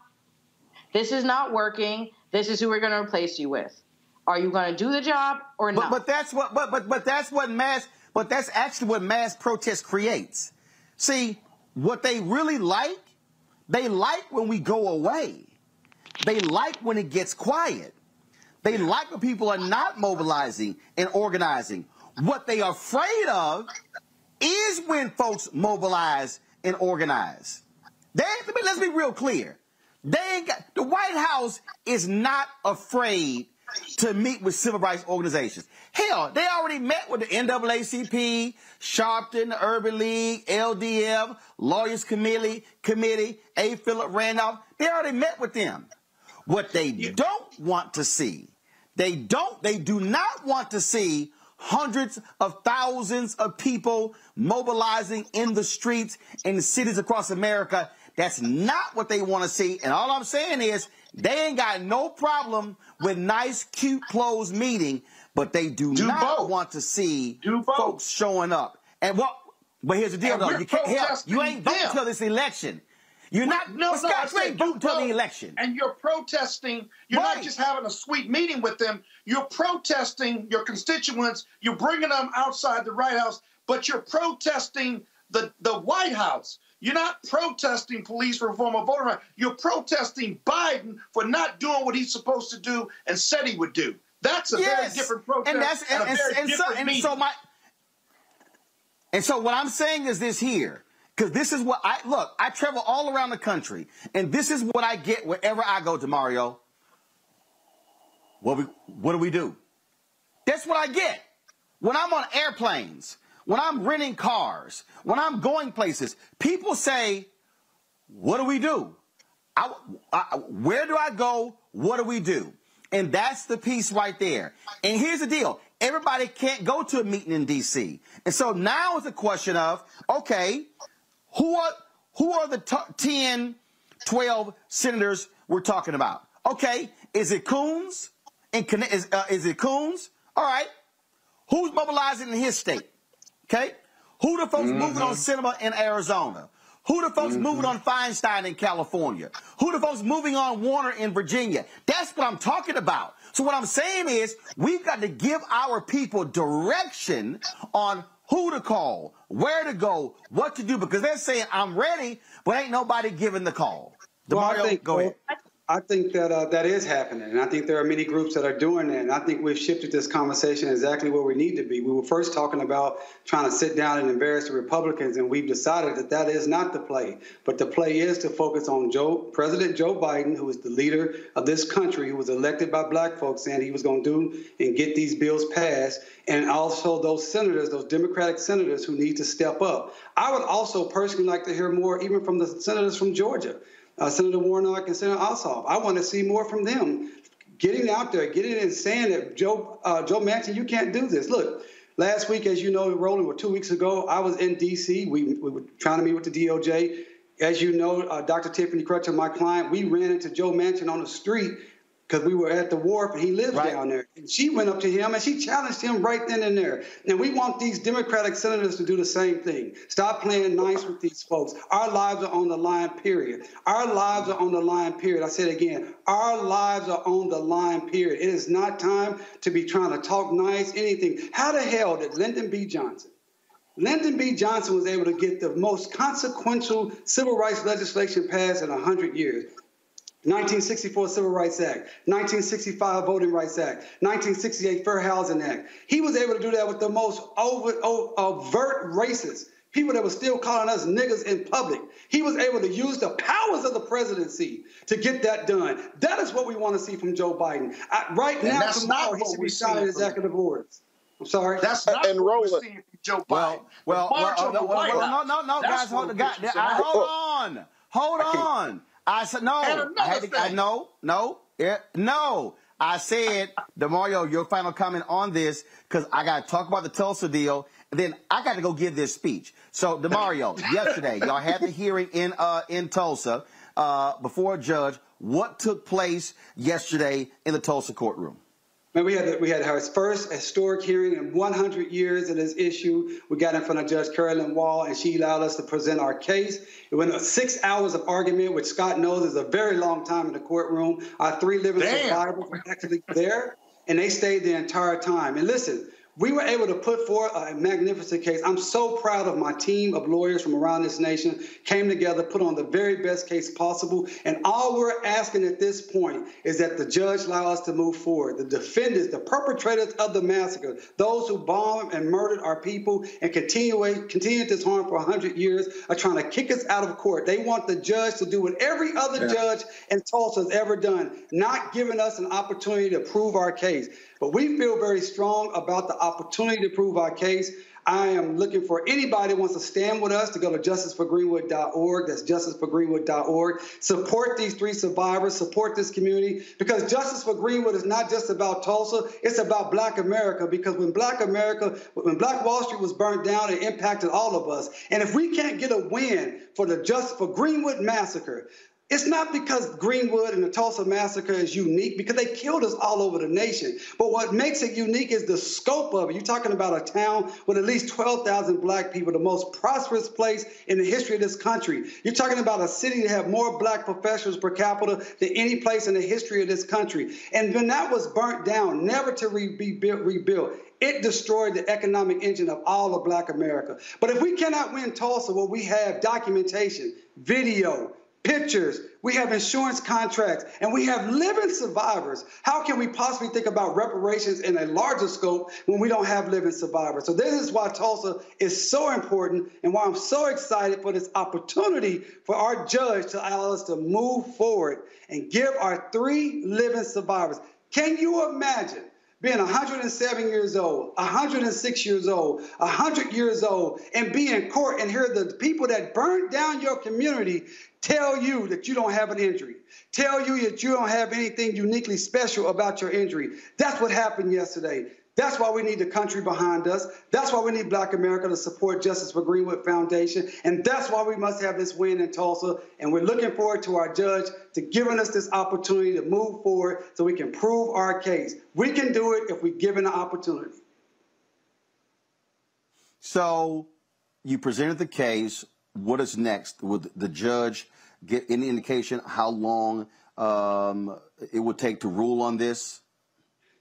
this is not working this is who we're going to replace you with. Are you going to do the job or But not? but that's what but but but that's what mass but that's actually what mass protest creates. See, what they really like, they like when we go away. They like when it gets quiet. They like when people are not mobilizing and organizing. What they are afraid of is when folks mobilize and organize. They, let's be real clear. They got, the White House is not afraid to meet with civil rights organizations. Hell, they already met with the NAACP, Sharpton, the Urban League, LDF, Lawyers Committee, Committee, A. Philip Randolph. They already met with them. What they don't want to see, they don't, they do not want to see hundreds of thousands of people mobilizing in the streets in cities across America. That's not what they want to see. And all I'm saying is they ain't got no problem with nice, cute clothes meeting, but they do, Do not both. want to see folks showing up. And what? But here's the deal, And though. You can't. Protesting you ain't voting until this election. You're not. No, but no, Scott, I you ain't voting until the election. And you're protesting. You're Right. not just having a sweet meeting with them. You're protesting your constituents. You're bringing them outside the White House, but you're protesting the, the White House. You're not protesting police reform or voter rights. You're protesting Biden for not doing what he's supposed to do and said he would do. That's a very different protest and that's and, and, a and, so different and so my and so what I'm saying is this here because this is what I look. I travel all around the country, and this is what I get wherever I go Damario. What we what do we do? That's what I get when I'm on airplanes, when I'm renting cars, when I'm going places. People say, "What do we do? I, I, where do I go? What do we do? And that's the piece right there. And here's the deal. Everybody can't go to a meeting in DC. And so now it's a question of, okay, who are, who are the t- 10, 12 senators we're talking about? Okay, is it Coons? In, uh, is it Coons? All right. Who's mobilizing in his state? Okay. Who the folks mm-hmm. moving on Sinema in Arizona? Who the folks mm-hmm. moving on Feinstein in California? Who the folks moving on Warner in Virginia? That's what I'm talking about. So what I'm saying is we've got to give our people direction on who to call, where to go, what to do, because they're saying I'm ready, but ain't nobody giving the call. Well, Damario, think, go ahead. I think that uh, that is happening, and I think there are many groups that are doing that. And I think we've shifted this conversation exactly where we need to be. We were first talking about trying to sit down and embarrass the Republicans, and we've decided that that is not the play. But the play is to focus on Joe, President Joe Biden, who is the leader of this country, who was elected by Black folks, saying he was going to do and get these bills passed, and also those senators, those Democratic senators, who need to step up. I would also personally like to hear more, even from the senators from Georgia uh, Senator Warnock and Senator Ossoff. I want to see more from them, getting out there, getting in and saying that Joe uh, Joe Manchin, you can't do this. Look, last week, as you know, Roland, or two weeks ago, I was in D.C. We, we were trying to meet with the DOJ. As you know, uh, Dr. Tiffany Crutcher, my client, we ran into Joe Manchin on the street because we were at the wharf and he lived Right. down there. And she went up to him and she challenged him right then and there. And we want these Democratic senators to do the same thing. Stop playing nice with these folks. Our lives are on the line, period. Our lives are on the line, period. I said again, our lives are on the line, period. It is not time to be trying to talk nice, anything. How the hell did Lyndon B. Johnson? Lyndon B. Johnson was able to get the most consequential civil rights legislation passed in 100 years. 1964 Civil Rights Act, 1965 Voting Rights Act, 1968 Fair Housing Act. He was able to do that with the most over, o- overt racist people that were still calling us niggas in public. He was able to use the powers of the presidency to get that done. That is what we want to see from Joe Biden. I, right And now, that's not tomorrow, he what should we're be signing seeing from executive orders. I'm sorry. That's not And what we're seeing from Joe Biden. Well, well, The march well, uh, no, well, well, no, no, no, That's guys, hold what on, guys. I, hold oh. on, hold on. I said no. I had to, I, no, no, yeah, no. I said, Damario, your final comment on this because I got to talk about the Tulsa deal, and then I got to go give this speech. So, Damario, yesterday y'all had the hearing in uh, in Tulsa uh, before a judge. What took place yesterday in the Tulsa courtroom? Man, we had we had our first historic hearing in 100 years of this issue. We got in front of Judge Carolyn Wall, and she allowed us to present our case. It went six hours of argument, which Scott knows is a very long time in the courtroom. Our three living Damn. survivors were actually there, and they stayed the entire time. And listen, we were able to put forth a magnificent case. I'm so proud of my team of lawyers from around this nation came together, put on the very best case possible. And all we're asking at this point is that the judge allow us to move forward. The defendants, the perpetrators of the massacre, those who bombed and murdered our people and continue, continue this harm for 100 years are trying to kick us out of court. They want the judge to do what every other Yeah. judge in Tulsa has ever done, not giving us an opportunity to prove our case. But we feel very strong about the opportunity to prove our case. I am looking for anybody who wants to stand with us to go to justiceforgreenwood.org. That's justiceforgreenwood.org. Support these three survivors, support this community, because Justice for Greenwood is not just about Tulsa, it's about Black America. Because when Black America, when Black Wall Street was burned down, it impacted all of us. And if we can't get a win for the Justice for Greenwood massacre, it's not because Greenwood and the Tulsa massacre is unique because they killed us all over the nation. But what makes it unique is the scope of it. You're talking about a town with at least 12,000 black people, the most prosperous place in the history of this country. You're talking about a city that have more black professionals per capita than any place in the history of this country. And when that was burnt down, never to be built, rebuilt, it destroyed the economic engine of all of black America. But if we cannot win Tulsa, where we have documentation, video, pictures, we have insurance contracts, and we have living survivors. How can we possibly think about reparations in a larger scope when we don't have living survivors? So this is why Tulsa is so important and why I'm so excited for this opportunity for our judge to allow us to move forward and give our three living survivors. Can you imagine? being 107 years old, 106 years old, 100 years old, and be in court and hear the people that burned down your community tell you that you don't have an injury, tell you that you don't have anything uniquely special about your injury. That's what happened yesterday. That's why we need the country behind us. That's why we need Black America to support Justice for Greenwood Foundation. And that's why we must have this win in Tulsa. And we're looking forward to our judge to giving us this opportunity to move forward so we can prove our case. We can do it if we're given the opportunity. So you presented the case. What is next? Would the judge get any indication how long um, it would take to rule on this?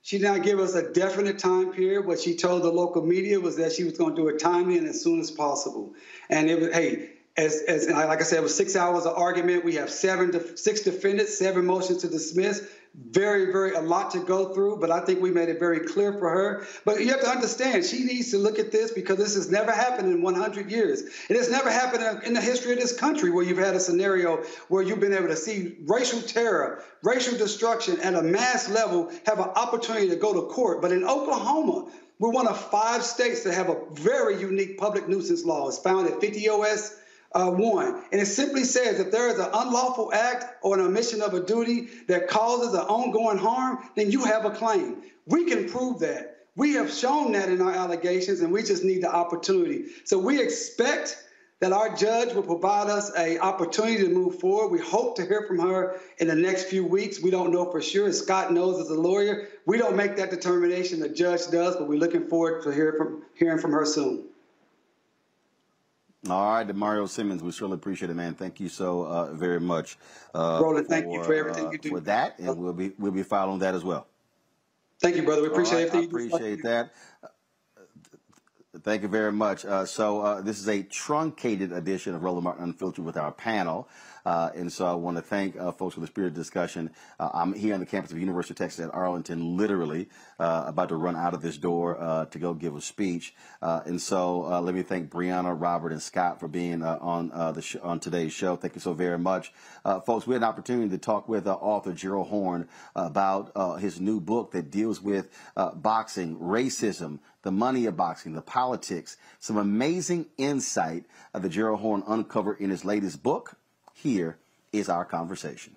She did not give us a definite time period. What she told the local media was that she was going to do it timely and as soon as possible. And it was, hey, as, as like I said, it was six hours of argument. We have seven, def- six defendants, seven motions to dismiss. Very, very a lot to go through, but I think we made it very clear for her. But you have to understand, she needs to look at this because this has never happened in 100 years. It has never happened in- the history of this country where you've had a scenario where you've been able to see racial terror, racial destruction at a mass level have an opportunity to go to court. But in Oklahoma, we're one of five states that have a very unique public nuisance law. It's found at 50 OS uh, 1. And it simply says if there is an unlawful act or an omission of a duty that causes an ongoing harm, then you have a claim. We can prove that. We have shown that in our allegations, and we just need the opportunity. So we expect that our judge will provide us a opportunity to move forward. We hope to hear from her in the next few weeks. We don't know for sure. As Scott knows as a lawyer, we don't make that determination. The judge does, but we're looking forward to hear from, hearing from her soon. All right, Damario Simmons, we certainly appreciate it, man. Thank you so uh, very much. Uh, Roland, thank you for everything uh, you do. For that, and we'll be we'll be following that as well. Thank you, brother. We appreciate right, I everything you appreciate that. Thank you very much. Uh, so uh, this is a truncated edition of Roland Martin Unfiltered with our panel. Uh, and so I want to thank uh, folks for the spirit of discussion. Uh, I'm here on the campus of University of Texas at Arlington, literally uh, about to run out of this door uh, to go give a speech. Uh, and so let me thank Brianna, Robert, and Scott for being on the sh- on today's show. Thank you so very much, folks. We had an opportunity to talk with author Gerald Horne about his new book that deals with boxing, racism, the money of boxing, the politics, some amazing insight that Gerald Horne uncovered in his latest book. Here is our conversation.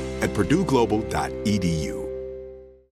at purdueglobal.edu.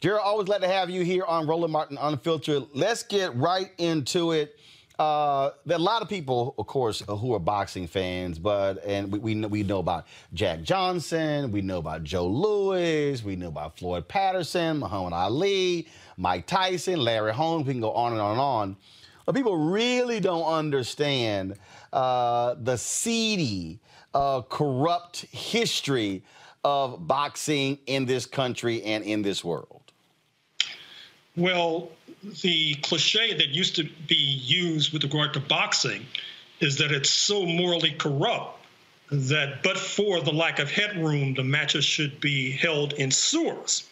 Jared, always glad to have you here on Roland Martin Unfiltered. Let's get right into it. Uh, there are a lot of people, of course, who are boxing fans, but and we, we know we know about Jack Johnson, we know about Joe Louis, we know about Floyd Patterson, Muhammad Ali, Mike Tyson, Larry Holmes. We can go on and on and on. But people really don't understand uh, the seedy, uh, corrupt history of boxing in this country and in this world. Well, the cliche that used to be used with regard to boxing is that it's so morally corrupt that, but for the lack of headroom, the matches should be held in sewers.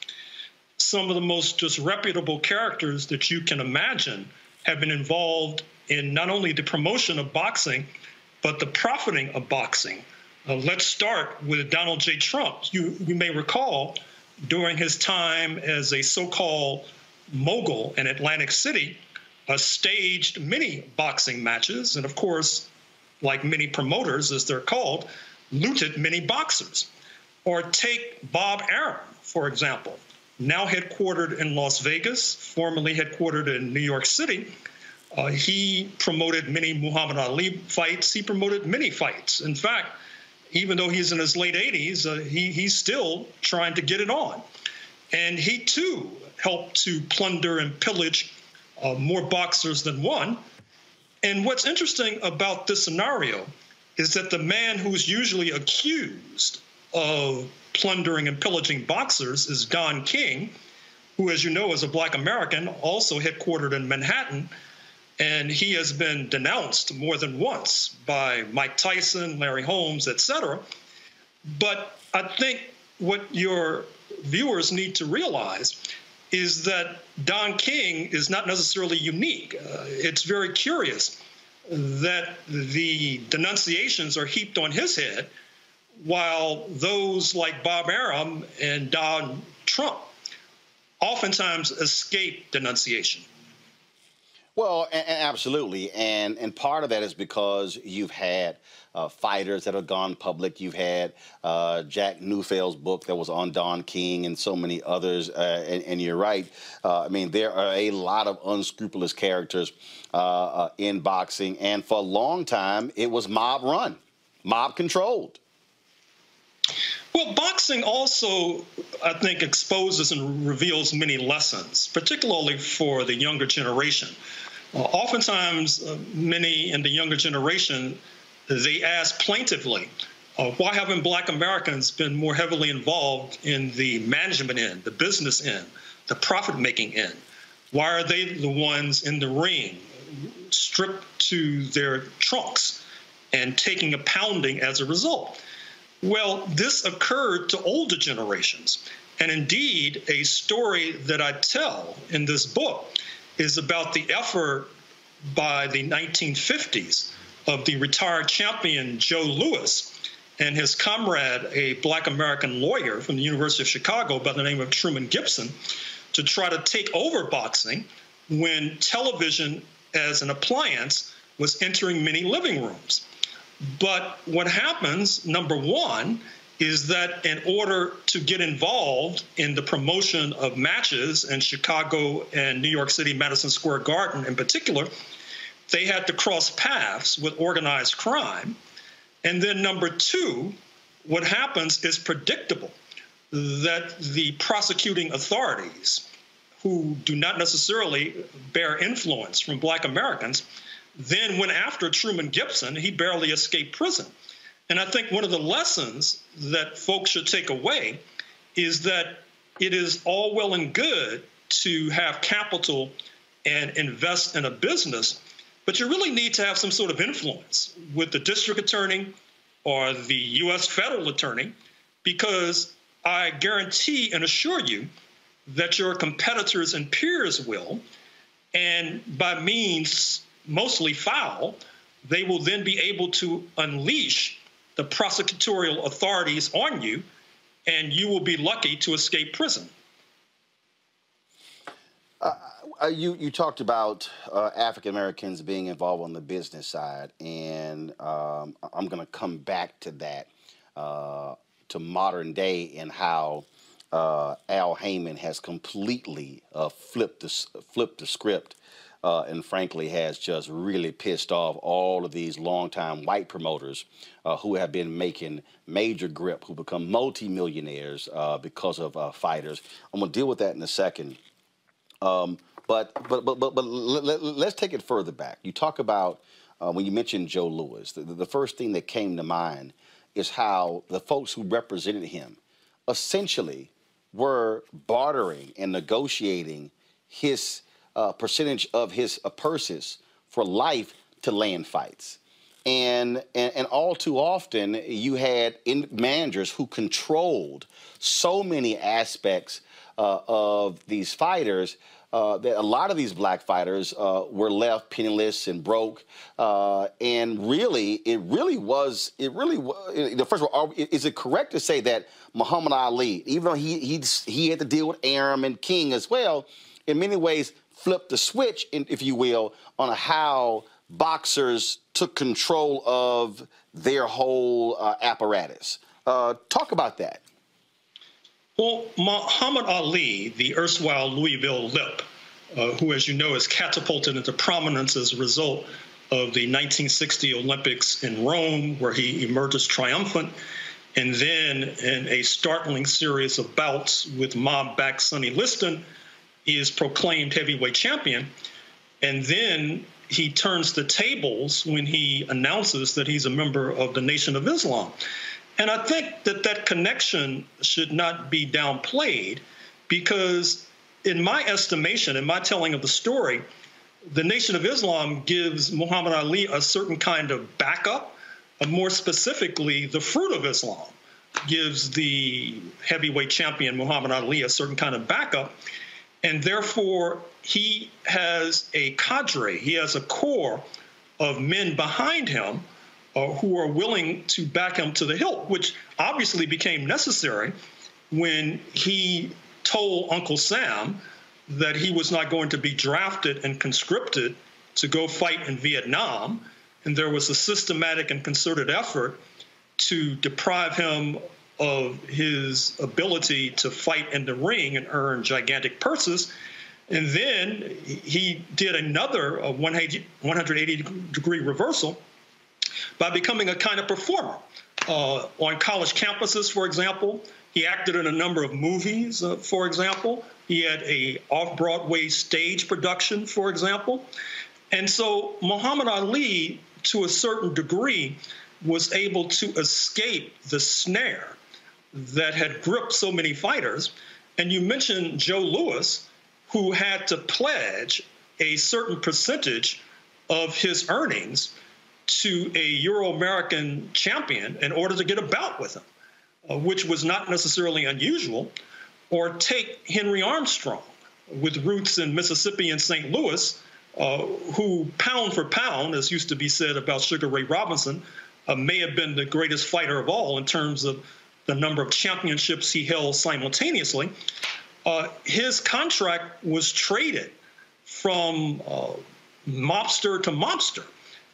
Some of the most disreputable characters that you can imagine have been involved in not only the promotion of boxing, but the profiting of boxing. Uh, let's start with Donald J. Trump. You, you may recall during his time as a so called mogul in Atlantic City, uh, staged many boxing matches, and of course, like many promoters, as they're called, looted many boxers. Or take Bob Arum, for example, now headquartered in Las Vegas, formerly headquartered in New York City. Uh, he promoted many Muhammad Ali fights. He promoted many fights. In fact, even though he's in his late 80s, uh, he, he's still trying to get it on. And he too helped to plunder and pillage uh, more boxers than one. And what's interesting about this scenario is that the man who's usually accused of plundering and pillaging boxers is Don King, who, as you know, is a black American, also headquartered in Manhattan. And he has been denounced more than once by Mike Tyson, Larry Holmes, etc. But I think what your viewers need to realize is that Don King is not necessarily unique. Uh, it's very curious that the denunciations are heaped on his head, while those like Bob Arum and Don Trump oftentimes escape denunciation. Well, absolutely, and and part of that is because you've had uh, fighters that have gone public. You've had uh, Jack Newfield's book that was on Don King, and so many others. Uh, and, and you're right. Uh, I mean, there are a lot of unscrupulous characters uh, uh, in boxing, and for a long time, it was mob run, mob controlled. Well, boxing also, I think, exposes and reveals many lessons, particularly for the younger generation. Uh, oftentimes, uh, many in the younger generation, they ask plaintively, uh, why haven't black Americans been more heavily involved in the management end, the business end, the profit making end? Why are they the ones in the ring, stripped to their trunks and taking a pounding as a result? Well, this occurred to older generations. And indeed, a story that I tell in this book is about the effort by the 1950s of the retired champion Joe Louis and his comrade, a black American lawyer from the University of Chicago by the name of Truman Gibson, to try to take over boxing when television as an appliance was entering many living rooms. But what happens, number one, is that in order to get involved in the promotion of matches in Chicago and New York City, Madison Square Garden in particular, they had to cross paths with organized crime. And then number two, what happens is predictable that the prosecuting authorities, who do not necessarily bear influence from black Americans, then went after Truman Gibson. He barely escaped prison. And I think one of the lessons that folks should take away is that it is all well and good to have capital and invest in a business, but you really need to have some sort of influence with the district attorney or the U.S. federal attorney, because I guarantee and assure you that your competitors and peers will, and by means mostly foul, they will then be able to unleash the prosecutorial authorities on you, and you will be lucky to escape prison. Uh, you you talked about uh, African Americans being involved on the business side, and um, I'm going to come back to that uh, to modern day and how uh, Al Haymon has completely uh, flipped the flipped the script. Uh, and frankly, has just really pissed off all of these longtime white promoters uh, who have been making major grip, who become multimillionaires uh, because of uh, fighters. I'm gonna deal with that in a second. Um, but but but but, but let, us take it further back. You talk about uh, when you mentioned Joe Louis. The, the first thing that came to mind is how the folks who represented him essentially were bartering and negotiating his uh, percentage of his uh, purses for life to land fights. And, and, and all too often, you had in managers who controlled so many aspects uh, of these fighters uh, that a lot of these black fighters uh, were left penniless and broke. Uh, and really, it really was, it really was, first of all, is it correct to say that Muhammad Ali, even though he, he, he had to deal with Arum and King as well, in many ways flipped the switch, if you will, on how boxers took control of their whole uh, apparatus. Uh, talk about that. Well, Muhammad Ali, the erstwhile Louisville Lip, uh, who, as you know, is catapulted into prominence as a result of the 1960 Olympics in Rome, where he emerges triumphant, and then in a startling series of bouts with mob back Sonny Liston, is proclaimed heavyweight champion. And then he turns the tables when he announces that he's a member of the Nation of Islam. And I think that that connection should not be downplayed because, in my estimation, in my telling of the story, the Nation of Islam gives Muhammad Ali a certain kind of backup, more specifically, the Fruit of Islam gives the heavyweight champion Muhammad Ali a certain kind of backup. And therefore, he has a cadre, he has a core of men behind him uh, who are willing to back him to the hilt, which obviously became necessary when he told Uncle Sam that he was not going to be drafted and conscripted to go fight in Vietnam. And there was a systematic and concerted effort to deprive him of his ability to fight in the ring and earn gigantic purses. And then he did another 180 degree reversal by becoming a kind of performer. Uh, on college campuses, for example, he acted in a number of movies, uh, for example. He had a off-Broadway stage production, for example. And so Muhammad Ali, to a certain degree, was able to escape the snare that had gripped so many fighters. And you mentioned Joe Louis, who had to pledge a certain percentage of his earnings to a Euro American champion in order to get a bout with him, uh, which was not necessarily unusual. Or take Henry Armstrong, with roots in Mississippi and St. Louis, uh, who, pound for pound, as used to be said about Sugar Ray Robinson, uh, may have been the greatest fighter of all in terms of the number of championships he held simultaneously. Uh, his contract was traded from uh, mobster to mobster,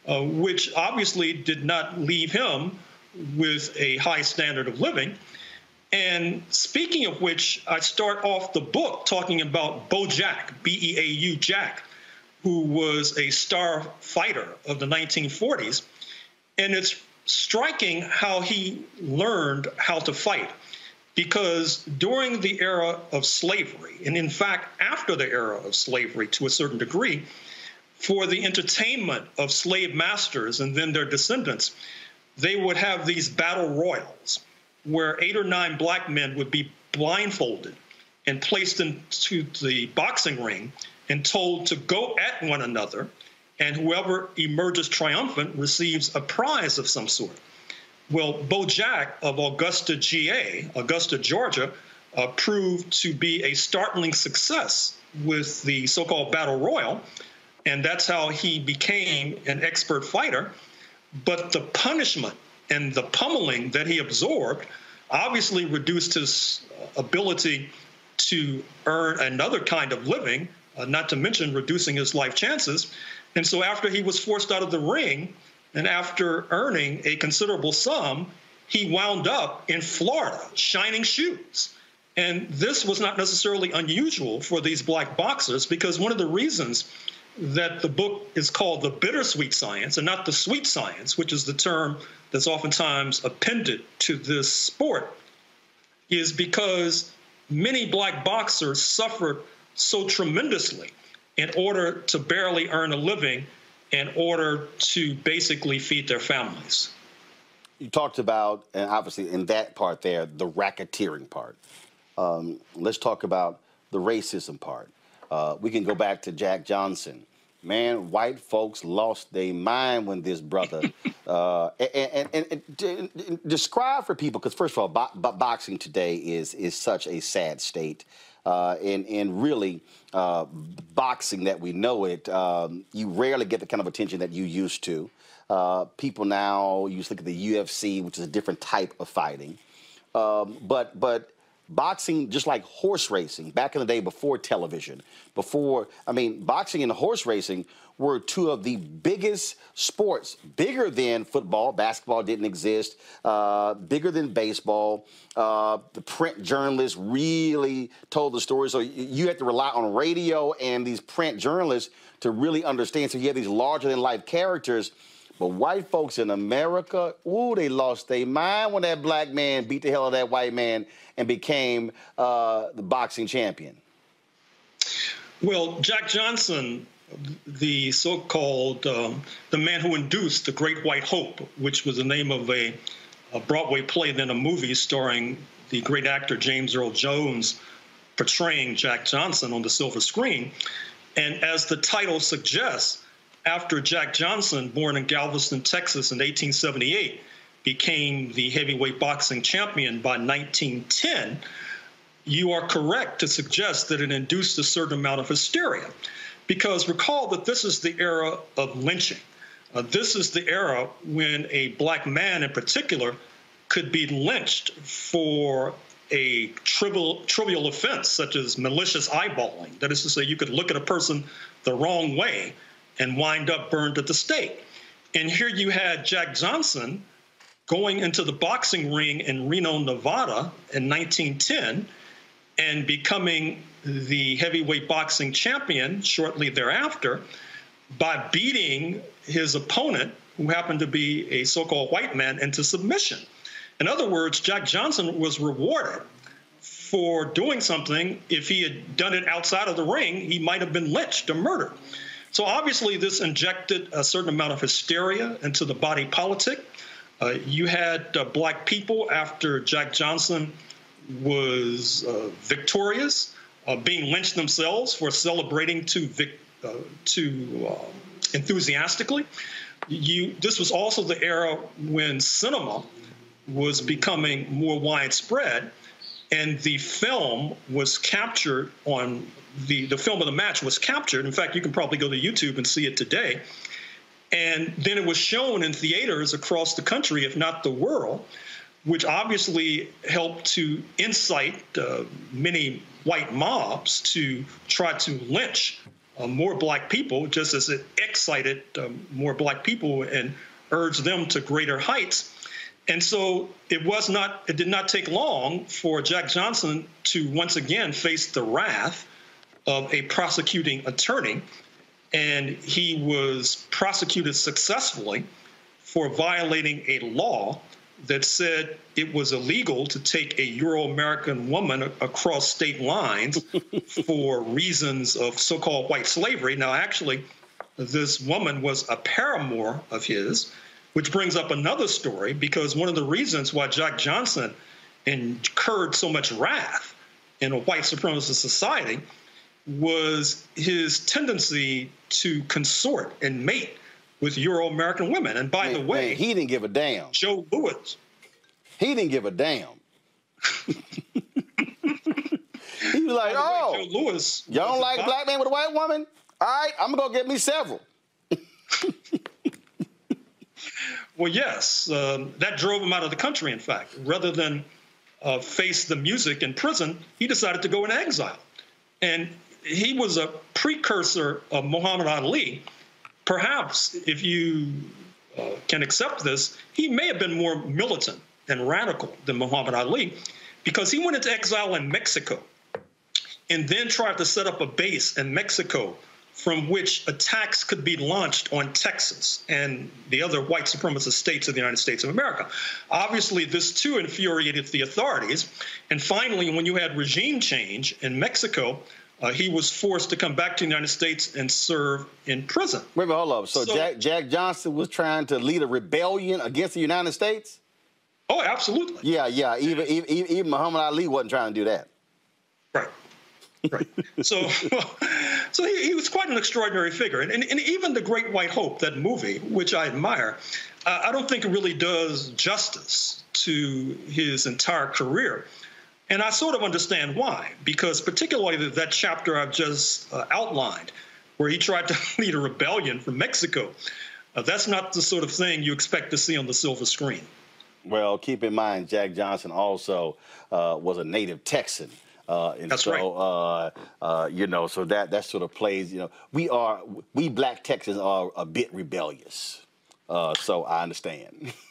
uh, which obviously did not leave him with a high standard of living. And speaking of which, I start off the book talking about Beau Jack, B E A U Jack, who was a star fighter of the 1940s. And it's striking how he learned how to fight. Because during the era of slavery, and in fact, after the era of slavery to a certain degree, for the entertainment of slave masters and then their descendants, they would have these battle royals where eight or nine black men would be blindfolded and placed into the boxing ring and told to go at one another and whoever emerges triumphant receives a prize of some sort. Well, Beau Jack of Augusta, GA, Augusta, Georgia, uh, proved to be a startling success with the so called Battle Royal. And that's how he became an expert fighter. But the punishment and the pummeling that he absorbed obviously reduced his ability to earn another kind of living, uh, not to mention reducing his life chances. And so after he was forced out of the ring and after earning a considerable sum, he wound up in Florida shining shoes. And this was not necessarily unusual for these black boxers because one of the reasons that the book is called The Bittersweet Science and not the Sweet Science, which is the term that's oftentimes appended to this sport, is because many black boxers suffered so tremendously in order to barely earn a living in order to basically feed their families. You talked about, and obviously in that part there, the racketeering part. Um, let's talk about the racism part. Uh, we can go back to Jack Johnson. Man, white folks lost their mind when this brother. uh, and, and, and, and, describe for people, because first of all, bo- bo- boxing today is is such a sad state uh, and, and really uh, boxing that we know it, um, you rarely get the kind of attention that you used to. Uh, people now you just look at the UFC, which is a different type of fighting. Um, but but boxing, just like horse racing, back in the day before television, before I mean, boxing and horse racing were two of the biggest sports, bigger than football. Basketball didn't exist, uh, bigger than baseball. Uh, the print journalists really told the story. So you had to rely on radio and these print journalists to really understand. So you had these larger than life characters. But white folks in America, ooh, they lost their mind when that black man beat the hell out of that white man and became uh, the boxing champion. Well, Jack Johnson the so-called um, the man who induced the Great White Hope, which was the name of a, a Broadway play, then a movie starring the great actor James Earl Jones portraying Jack Johnson on the silver screen. And as the title suggests, after Jack Johnson, born in Galveston, Texas in 1878, became the heavyweight boxing champion by 1910, you are correct to suggest that it induced a certain amount of hysteria. Because recall that this is the era of lynching. Uh, this is the era when a black man in particular could be lynched for a trivial, trivial offense such as malicious eyeballing. That is to say, you could look at a person the wrong way and wind up burned at the stake. And here you had Jack Johnson going into the boxing ring in Reno, Nevada in 1910 and becoming the heavyweight boxing champion shortly thereafter by beating his opponent, who happened to be a so called white man, into submission. In other words, Jack Johnson was rewarded for doing something. If he had done it outside of the ring, he might have been lynched or murdered. So obviously, this injected a certain amount of hysteria into the body politic. Uh, you had uh, black people after Jack Johnson was uh, victorious, uh, being lynched themselves for celebrating too vic- uh, too uh, enthusiastically. You, this was also the era when cinema was becoming more widespread, and the film was captured on the the film of the match was captured. In fact, you can probably go to YouTube and see it today. And then it was shown in theaters across the country, if not the world, which obviously helped to incite uh, many white mobs to try to lynch uh, more black people, just as it excited um, more black people and urged them to greater heights. And so it was not, it did not take long for Jack Johnson to once again face the wrath of a prosecuting attorney. And he was prosecuted successfully for violating a law that said it was illegal to take a Euro American woman across state lines for reasons of so called white slavery. Now, actually, this woman was a paramour of his, which brings up another story because one of the reasons why Jack Johnson incurred so much wrath in a white supremacist society was his tendency to consort and mate with Euro American women. And by Man, the way, man, he didn't give a damn. Joe Louis. He didn't give a damn. he was like, oh, Joe Louis. y'all don't like a black man with a white woman? All right, I'm going to go get me several. Well, yes, um, that drove him out of the country. In fact, rather than uh, face the music in prison, he decided to go in exile, and he was a precursor of Muhammad Ali. Perhaps, if you uh, can accept this, he may have been more militant and radical than Muhammad Ali, because he went into exile in Mexico, and then tried to set up a base in Mexico from which attacks could be launched on Texas and the other white supremacist states of the United States of America. Obviously, this too infuriated the authorities. And finally, when you had regime change in Mexico, uh, he was forced to come back to the United States and serve in prison. Wait minute, hold up. So, So- Jack, Jack Johnson was trying to lead a rebellion against the United States? Oh, absolutely. Yeah, yeah. Even, even, even Muhammad Ali wasn't trying to do that. Right. Right. so, so he, he was quite an extraordinary figure. And, and, and even The Great White Hope, that movie, which I admire, uh, I don't think it really does justice to his entire career. And I sort of understand why, because particularly that chapter I've just uh, outlined, where he tried to lead a rebellion from Mexico, uh, that's not the sort of thing you expect to see on the silver screen. Well, keep in mind, Jack Johnson also uh, was a native Texan. Uh, and That's so, right. uh, uh, you know, so that that sort of plays. You know, we are we black Texans are a bit rebellious. Uh, so I understand.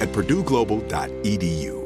at purdueglobal.edu.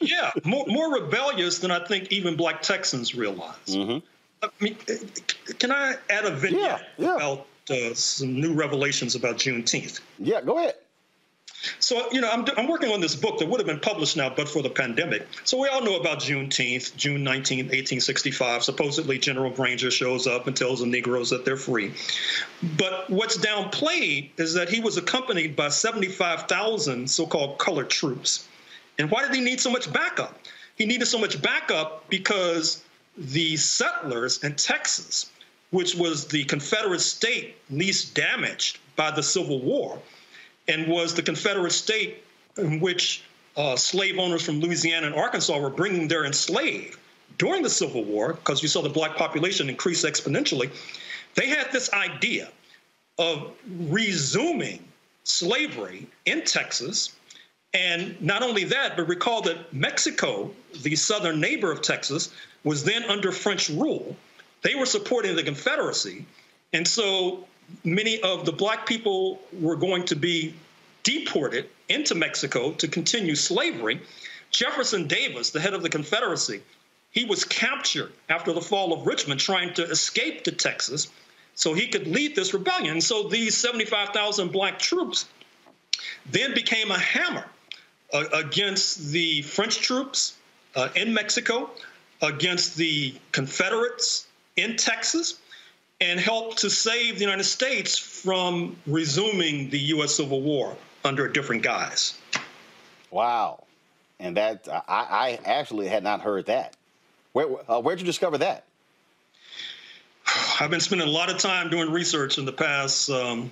Yeah, more, more rebellious than I think even black Texans realize. I mean, can I add a vignette about uh, some new revelations about Juneteenth? Yeah, go ahead. So, you know, I'm, I'm working on this book that would have been published now, but for the pandemic. So, we all know about Juneteenth, June 19, 1865. Supposedly, General Granger shows up and tells the Negroes that they're free. But what's downplayed is that he was accompanied by 75,000 so called colored troops. And why did he need so much backup? He needed so much backup because the settlers in Texas, which was the Confederate state least damaged by the Civil War, and was the Confederate state in which uh, slave owners from Louisiana and Arkansas were bringing their enslaved during the Civil War, because you saw the black population increase exponentially. They had this idea of resuming slavery in Texas. And not only that, but recall that Mexico, the southern neighbor of Texas, was then under French rule. They were supporting the Confederacy. And so many of the black people were going to be deported into Mexico to continue slavery. Jefferson Davis, the head of the Confederacy, he was captured after the fall of Richmond trying to escape to Texas so he could lead this rebellion. So these 75,000 black troops then became a hammer uh, against the French troops uh, in Mexico, against the Confederates in Texas, and helped to save the United States from resuming the U.S. Civil War under a different guise. Wow. And that, I, I actually had not heard that. Where, uh, where'd you discover that? I've been spending a lot of time doing research in the past um,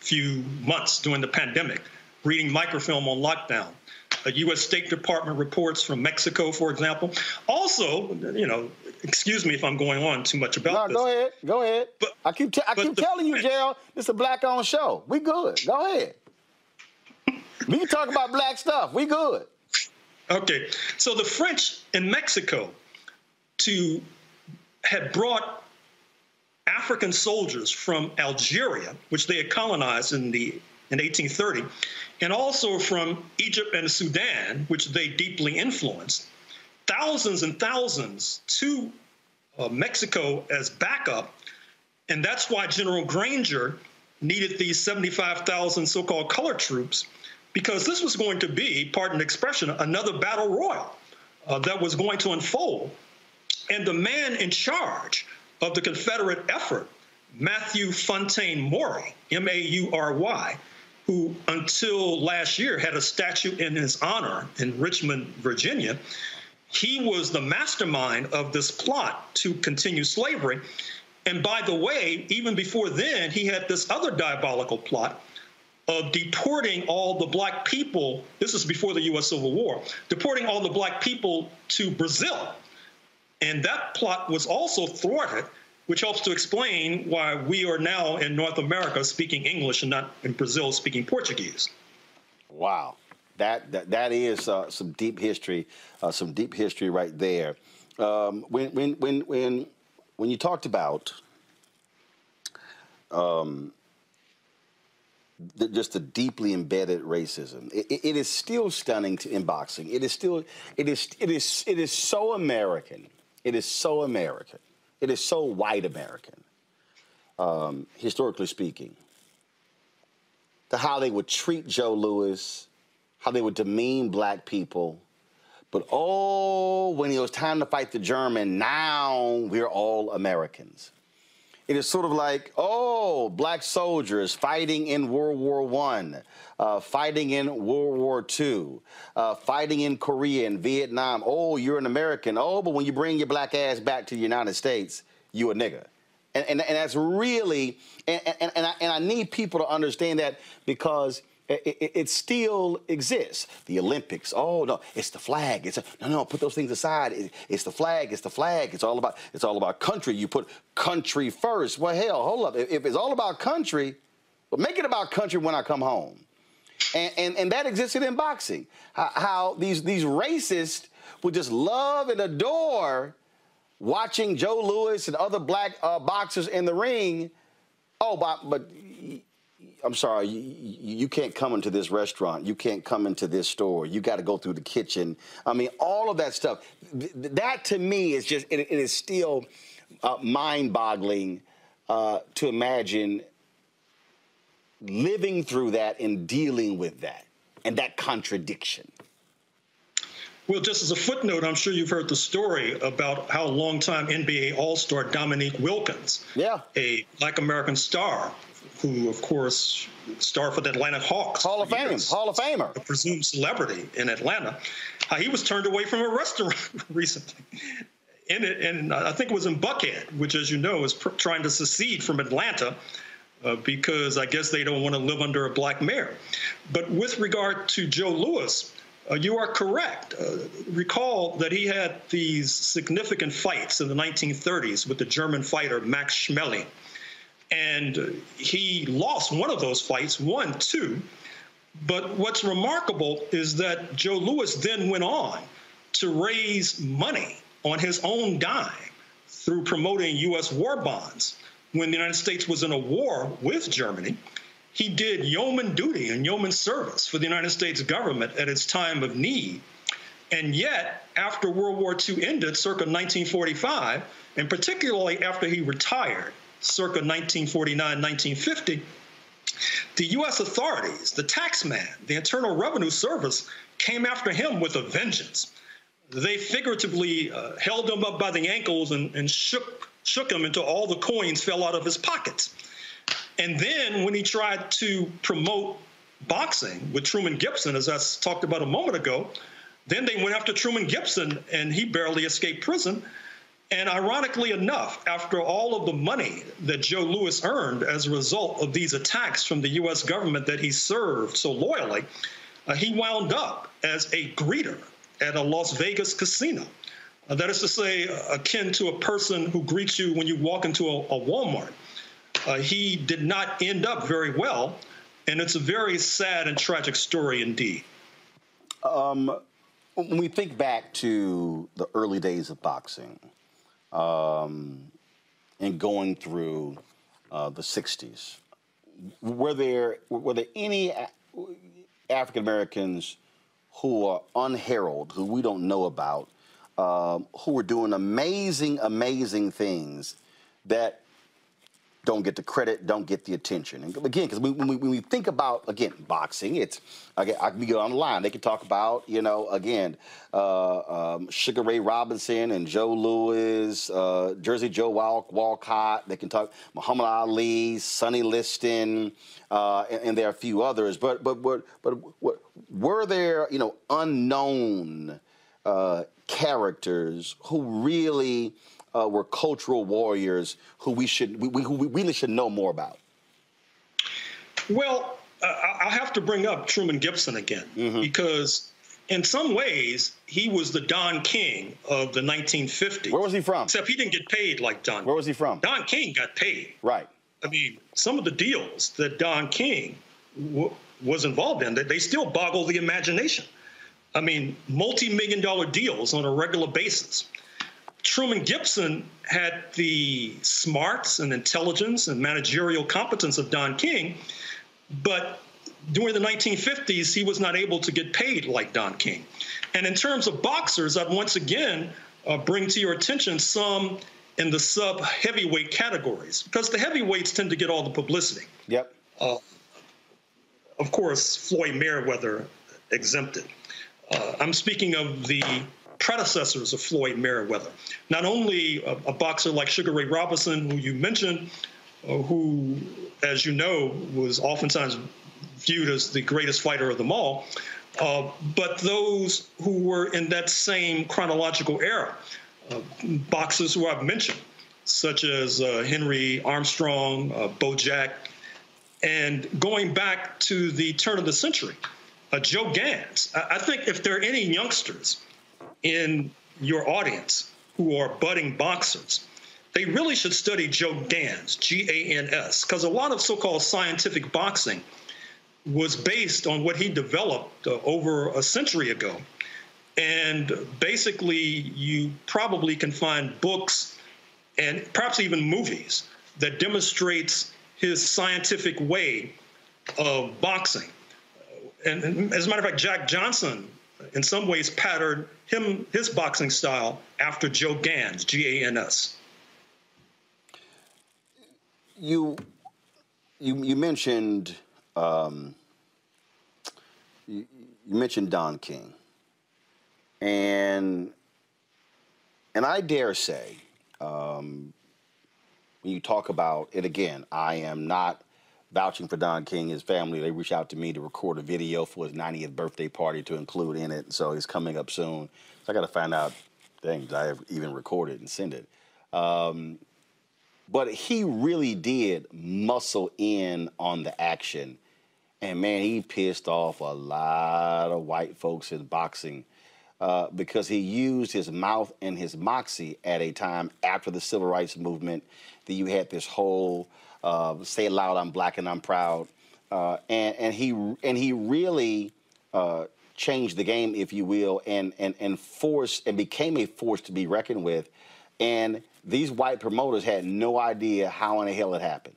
few months during the pandemic, reading microfilm on lockdown. Uh, U.S. State Department reports from Mexico, for example. Also, you know, excuse me if I'm going on too much about No, this. go ahead. Go ahead. But, I keep, t- I keep the- telling you, Gerald, it's a black owned show. We good. Go ahead. we can talk about black stuff. We good. Okay, so the French in Mexico to had brought African soldiers from Algeria, which they had colonized in the in 1830, and also from Egypt and Sudan, which they deeply influenced, thousands and thousands to uh, Mexico as backup. And that's why General Granger needed these 75,000 so called color troops, because this was going to be, pardon the expression, another battle royal uh, that was going to unfold. And the man in charge of the Confederate effort, Matthew Fontaine Maury, M A U R Y, who until last year had a statue in his honor in Richmond, Virginia, he was the mastermind of this plot to continue slavery. And by the way, even before then, he had this other diabolical plot of deporting all the black people. This is before the U.S. Civil War, deporting all the black people to Brazil. And that plot was also thwarted, which helps to explain why we are now in North America speaking English and not in Brazil speaking Portuguese. Wow. That, that, that is uh, some deep history, uh, some deep history right there. Um, when, when, when, when, when you talked about um, the, just the deeply embedded racism. It, it, it is still stunning to, in boxing. It is still, it is, it is, it is so American. It is so American. It is so white American, um, historically speaking. To how they would treat Joe Louis, how they would demean black people. But oh, when it was time to fight the German, now we're all Americans. It is sort of like, oh, black soldiers fighting in World War One, uh, fighting in World War Two, uh, fighting in Korea and Vietnam. Oh, you're an American. Oh, but when you bring your black ass back to the United States, you a nigga. And, and, and that's really, and, and, and, I, and I need people to understand that because – it, it, still exists. The Olympics. Oh no, it's the flag. It's a, no, no. Put those things aside. It, it's the flag. It's the flag. It's all about. It's all about country. You put country first. Well, hell, hold up. If, if it's all about country, well, make it about country when I come home. And and, and that existed in boxing. How, how these these racists would just love and adore watching Joe Louis and other black uh, boxers in the ring. Oh, but but I'm sorry, you, you, can't come into this restaurant. You can't come into this store. You got to go through the kitchen. I mean, all of that stuff. Th- that to me is just, it, it is still uh, mind boggling uh, to imagine living through that and dealing with that and that contradiction. Well, just as a footnote, I'm sure you've heard the story about how longtime NBA All Star Dominique Wilkins, yeah. a black American star, who, of course, star for the Atlanta Hawks. Hall of Fame, years, Hall of Famer. A presumed celebrity in Atlanta. Uh, he was turned away from a restaurant recently. In it, and I think it was in Buckhead, which, as you know, is pr- trying to secede from Atlanta uh, because I guess they don't want to live under a black mayor. But with regard to Joe Louis, uh, you are correct. Uh, recall that he had these significant fights in the 1930s with the German fighter Max Schmeling. And he lost one of those fights, won two. But what's remarkable is that Joe Louis then went on to raise money on his own dime through promoting U.S. war bonds. When the United States was in a war with Germany, he did yeoman duty and yeoman service for the United States government at its time of need. And yet, after World War II ended, circa 1945, and particularly after he retired, circa 1949, 1950, the U.S. authorities, the taxman, the Internal Revenue Service, came after him with a vengeance. They figuratively uh, held him up by the ankles and, and shook, shook him until all the coins fell out of his pockets. And then when he tried to promote boxing with Truman Gibson, as I talked about a moment ago, then they went after Truman Gibson and he barely escaped prison. And ironically enough, after all of the money that Joe Louis earned as a result of these attacks from the U.S. government that he served so loyally, uh, he wound up as a greeter at a Las Vegas casino. Uh, that is to say, uh, akin to a person who greets you when you walk into a, a Walmart. Uh, he did not end up very well, and it's a very sad and tragic story indeed. Um, when we think back to the early days of boxing, um, and going through uh, the 60s. were there were there any African Americans who are unheralded, who we don't know about, um, who are doing amazing, amazing things that don't get the credit, don't get the attention. And again, because when we, when we think about again boxing, it's again I can go on the line. They can talk about you know again uh, um, Sugar Ray Robinson and Joe Louis, uh, Jersey Joe Wal- Walcott. They can talk Muhammad Ali, Sonny Liston, uh, and, and, there are a few others. But but but but, but were there you know unknown uh, characters who really uh, were cultural warriors who we should we, we, who we really should know more about? Well, uh, I'll have to bring up Truman Gibson again mm-hmm. because in some ways, he was the Don King of the 1950s. Where was he from? Except he didn't get paid like Don. Where was he from? Don King got paid. Right. I mean, some of the deals that Don King w- was involved in, that they still boggle the imagination. I mean, multi-million dollar deals on a regular basis. Truman Gibson had the smarts and intelligence and managerial competence of Don King, but during the 1950s, he was not able to get paid like Don King. And in terms of boxers, I'd once again uh, bring to your attention some in the sub heavyweight categories because the heavyweights tend to get all the publicity. Yep. Uh, of course, Floyd Mayweather exempted. Uh, I'm speaking of the predecessors of Floyd Mayweather. Not only a, a boxer like Sugar Ray Robinson, who you mentioned, uh, who, as you know, was oftentimes viewed as the greatest fighter of them all, uh, but those who were in that same chronological era, uh, boxers who I've mentioned, such as uh, Henry Armstrong, uh, Beau Jack, and going back to the turn of the century, uh, Joe Gans. I, I think if there are any youngsters in your audience who are budding boxers, they really should study Joe Gans, G A N S, because a lot of so called scientific boxing was based on what he developed uh, over a century ago. And basically, you probably can find books and perhaps even movies that demonstrates his scientific way of boxing. And, and as a matter of fact, Jack Johnson in some ways patterned him his boxing style after Joe Gans, G A N S. You you you mentioned um, you, you mentioned Don King, and and I dare say um, when you talk about it again, I am not vouching for Don King, his family. They reached out to me to record a video for his 90th birthday party to include in it. So it's coming up soon. So I got to find out things I have even recorded and send it. Um, but he really did muscle in on the action. And man, he pissed off a lot of white folks in boxing uh, because he used his mouth and his moxie at a time after the civil rights movement that you had this whole uh, "Say it loud, I'm black and I'm proud," uh, and and he and he really uh, changed the game, if you will, and and and forced and became a force to be reckoned with. And these white promoters had no idea how in the hell it happened.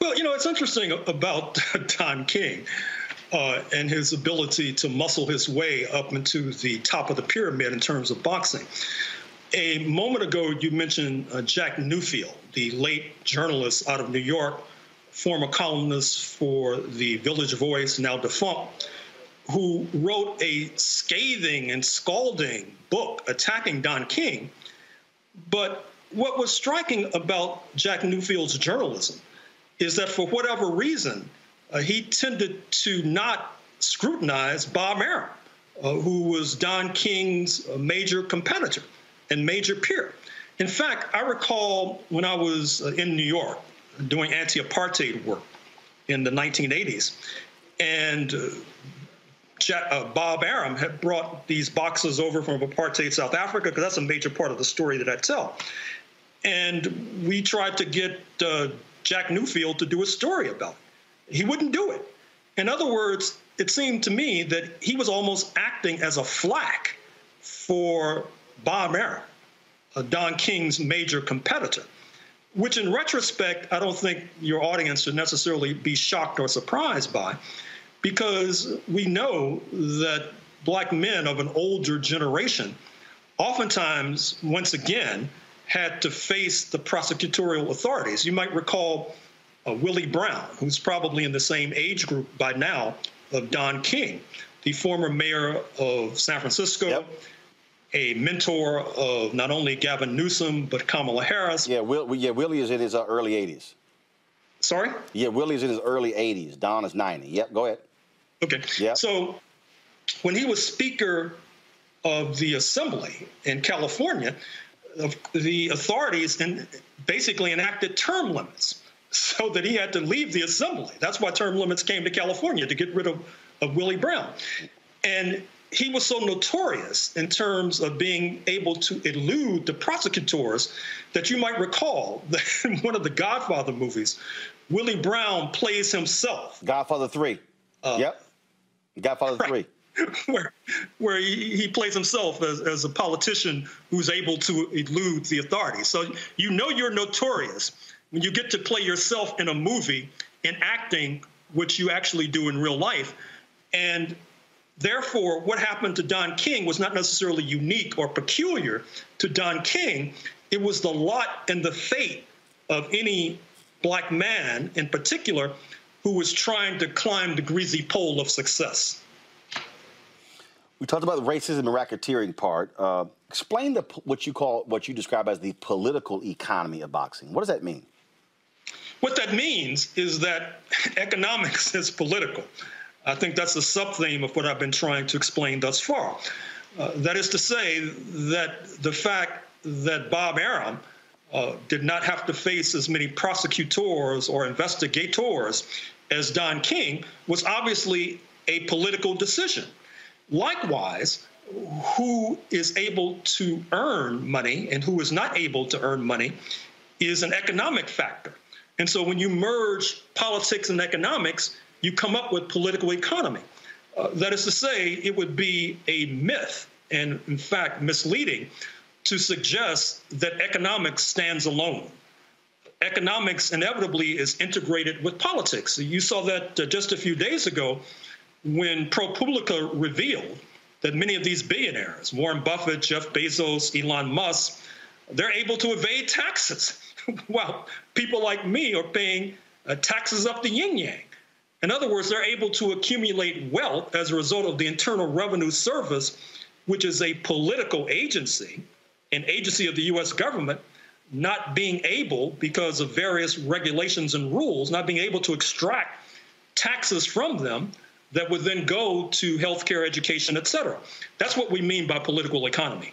Well, you know, it's interesting about Don King. Uh, and his ability to muscle his way up into the top of the pyramid in terms of boxing. A moment ago, you mentioned uh, Jack Newfield, the late journalist out of New York, former columnist for the Village Voice, now defunct, who wrote a scathing and scalding book attacking Don King. But what was striking about Jack Newfield's journalism is that for whatever reason, uh, he tended to not scrutinize Bob Arum, uh, who was Don King's uh, major competitor and major peer. In fact, I recall when I was uh, in New York doing anti apartheid work in the 1980s, and uh, uh, Bob Arum had brought these boxes over from apartheid South Africa because that's a major part of the story that I tell. And we tried to get uh, Jack Newfield to do a story about it. He wouldn't do it. In other words, it seemed to me that he was almost acting as a flack for Bob Arum, Don King's major competitor. which in retrospect, I don't think your audience should necessarily be shocked or surprised by, because we know that black men of an older generation oftentimes, once again, had to face the prosecutorial authorities. You might recall uh, Willie Brown, who's probably in the same age group by now of Don King, the former mayor of San Francisco. Yep a mentor of not only Gavin Newsom but Kamala Harris. Yeah, Will, yeah, Willie is in his uh, early 80s. Sorry? Yeah, Willie's in his early 80s. Don is 90. Yep, go ahead. Okay. Yeah. So when he was Speaker of the Assembly in California, the authorities basically enacted term limits so that he had to leave the Assembly. That's why term limits came to California to get rid of, of Willie Brown. And he was so notorious in terms of being able to elude the prosecutors that you might recall that in one of the Godfather movies, Willie Brown plays himself. Godfather 3. Uh, yep. Godfather right. 3. where where he, he plays himself as, as a politician who's able to elude the authorities. So you know you're notorious when you get to play yourself in a movie and acting, which you actually do in real life. And Therefore, what happened to Don King was not necessarily unique or peculiar to Don King. It was the lot and the fate of any black man in particular who was trying to climb the greasy pole of success. We talked about the racism and racketeering part. Uh, explain the, what you call what you describe as the political economy of boxing. What does that mean? What that means is that economics is political. I think that's the sub theme of what I've been trying to explain thus far. Uh, that is to say, that the fact that Bob Arum uh, did not have to face as many prosecutors or investigators as Don King was obviously a political decision. Likewise, who is able to earn money and who is not able to earn money is an economic factor. And so when you merge politics and economics, you come up with political economy. Uh, that is to say, it would be a myth and, in fact, misleading to suggest that economics stands alone. Economics inevitably is integrated with politics. You saw that uh, just a few days ago when ProPublica revealed that many of these billionaires, Warren Buffett, Jeff Bezos, Elon Musk, they're able to evade taxes. while people like me are paying uh, taxes up the yin yang. In other words, they're able to accumulate wealth as a result of the Internal Revenue Service, which is a political agency, an agency of the US government, not being able, because of various regulations and rules, not being able to extract taxes from them that would then go to healthcare, education, et cetera. That's what we mean by political economy.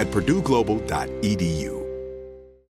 at purdueglobal.edu.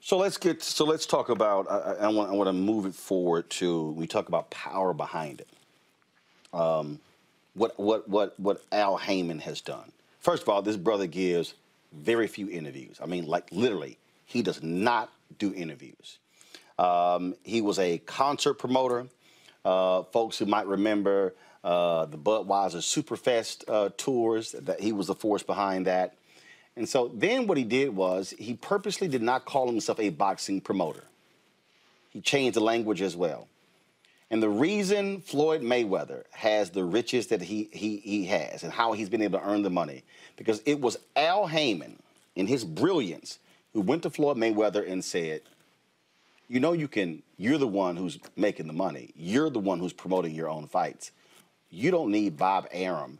So let's get so let's talk about. I, I, want I want to move it forward to we talk about power behind it. Um, what what what what Al Haymon has done. First of all, this brother gives very few interviews. I mean, like literally, he does not do interviews. Um, he was a concert promoter. Uh, folks who might remember uh, the Budweiser Superfest uh, tours, that he was the force behind that. And so then what he did was he purposely did not call himself a boxing promoter. He changed the language as well. And the reason Floyd Mayweather has the riches that he, he, he has and how he's been able to earn the money, because it was Al Haymon, in his brilliance, who went to Floyd Mayweather and said, You know, you can, you're the one who's making the money. You're the one who's promoting your own fights. You don't need Bob Arum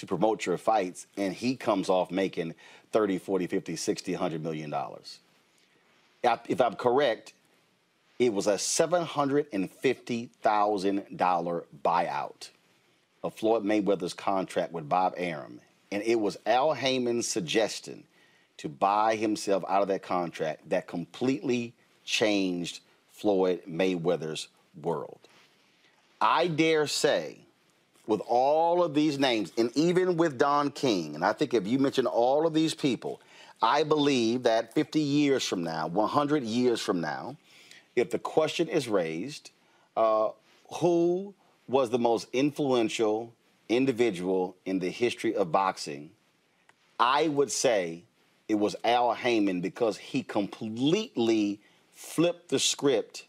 to promote your fights, and he comes off making 30, 40, 50, 60, 100 million dollars. If I'm correct, it was a $750,000 buyout of Floyd Mayweather's contract with Bob Arum. And it was Al Haymon's suggestion to buy himself out of that contract that completely changed Floyd Mayweather's world. I dare say, with all of these names, and even with Don King, and I think if you mention all of these people, I believe that 50 years from now, 100 years from now, if the question is raised, uh, who was the most influential individual in the history of boxing, I would say it was Al Haymon because he completely flipped the script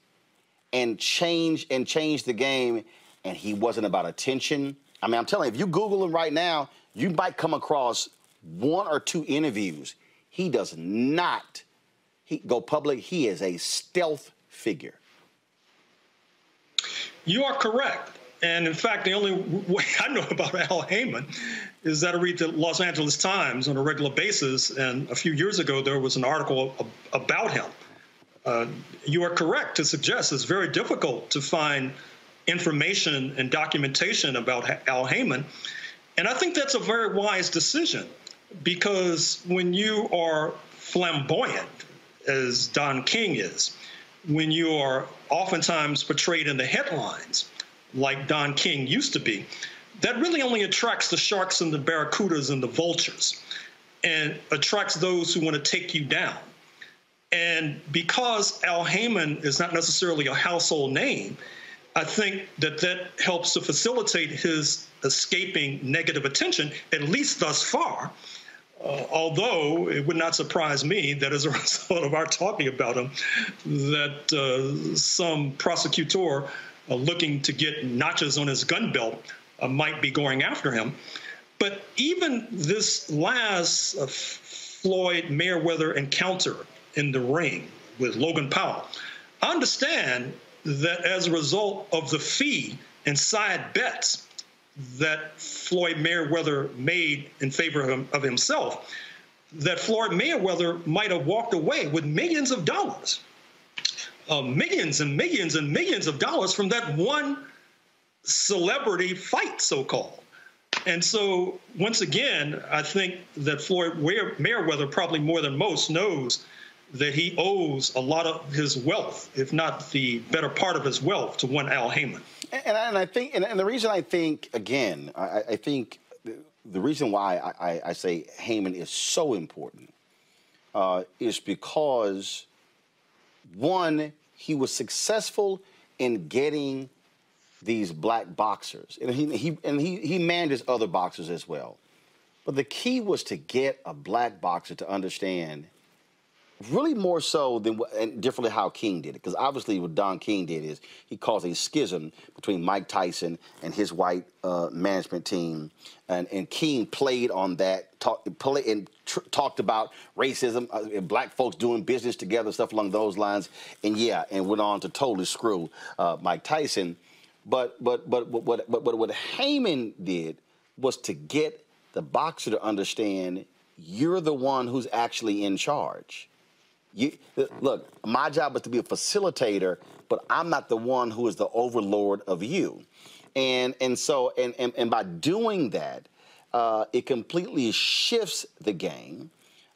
and changed and changed the game. And he wasn't about attention. I mean, I'm telling you, if you Google him right now, you might come across one or two interviews. He does not he, go public. He is a stealth figure. You are correct. And in fact, the only way I know about Al Haymon is that I read the Los Angeles Times on a regular basis. And a few years ago, there was an article about him. Uh, you are correct to suggest it's very difficult to find information and documentation about Al Haymon. And I think that's a very wise decision because when you are flamboyant, as Don King is, when you are oftentimes portrayed in the headlines, like Don King used to be, that really only attracts the sharks and the barracudas and the vultures and attracts those who want to take you down. And because Al Haymon is not necessarily a household name, I think that that helps to facilitate his escaping negative attention, at least thus far. Uh, although it would not surprise me that as a result of our talking about him, that uh, some prosecutor uh, looking to get notches on his gun belt uh, might be going after him. But even this last uh, Floyd Mayweather encounter in the ring with Logan Paul, I understand that as a result of the fee and side bets that Floyd Mayweather made in favor of, him, of himself, that Floyd Mayweather might have walked away with millions of dollars, uh, millions and millions and millions of dollars from that one celebrity fight, so called. And so, once again, I think that Floyd Mayweather, probably more than most, knows that he owes a lot of his wealth, if not the better part of his wealth, to one Al Haymon. And, and I think, and, the reason I think, again, I, I think the, reason why I, I, I say Haymon is so important uh, is because, one, he was successful in getting these black boxers, and he, he and he he manned his other boxers as well. But the key was to get a black boxer to understand, really more so than and differently how King did it. Because obviously, what Don King did is he caused a schism between Mike Tyson and his white uh, management team, and and King played on that, talk, play, and tr- talked about racism, uh, and black folks doing business together, stuff along those lines, and yeah, and went on to totally screw uh, Mike Tyson. But but but what what what, what Haymon did was to get the boxer to understand you're the one who's actually in charge. You look, my job is to be a facilitator, but I'm not the one who is the overlord of you. And and so and and, and by doing that, uh, it completely shifts the game.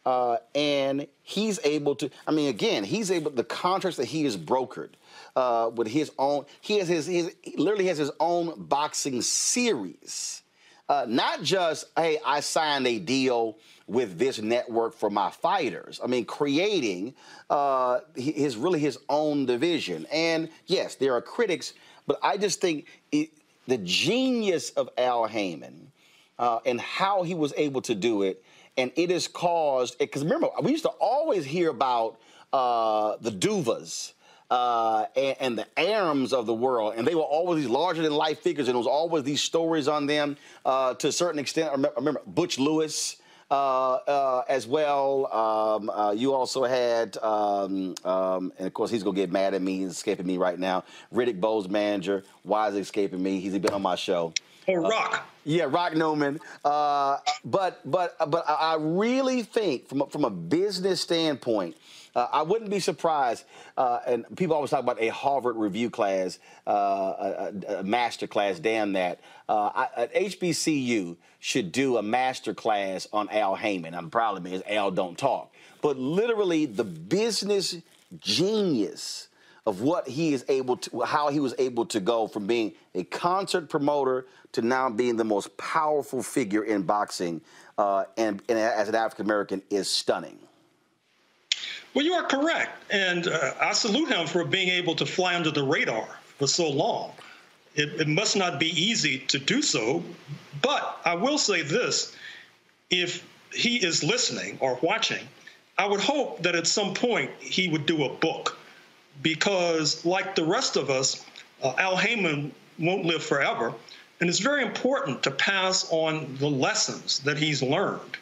Uh, and he's able to. I mean, again, he's able. The contracts that he has brokered uh, with his own. He has his, his. He literally has his own boxing series. Uh, not just, hey, I signed a deal with this network for my fighters. I mean, creating uh, his really his own division. And yes, there are critics, but I just think it, the genius of Al Haymon uh, and how he was able to do it, and it has caused. Because remember, we used to always hear about uh, the Duvas uh, and, and, the Arums of the world, and they were always these larger than life figures, and there was always these stories on them uh, to a certain extent. I remember, Butch Lewis. Uh, uh as well, um, uh, you also had, um, um, and of course he's gonna get mad at me, he's escaping me right now. Riddick Bowe's manager, why is he escaping me? He's been on my show. Oh, Rock. Yeah, Rock Newman. Uh, but but but I really think from a, from a business standpoint, uh, I wouldn't be surprised. Uh, and people always talk about a Harvard review class, uh, a, a, master class. Damn that. Uh, I, HBCU should do a master class on Al Haymon. I'm proud of. Al don't talk, but literally the business genius of what he is able to, how he was able to go from being a concert promoter to now being the most powerful figure in boxing, uh, and, and as an African American is stunning. Well, you are correct. And uh, I salute him for being able to fly under the radar for so long. It, it, must not be easy to do so. But I will say this if he is listening or watching, I would hope that at some point he would do a book. Because, like the rest of us, uh, Al Haymon won't live forever. And it's very important to pass on the lessons that he's learned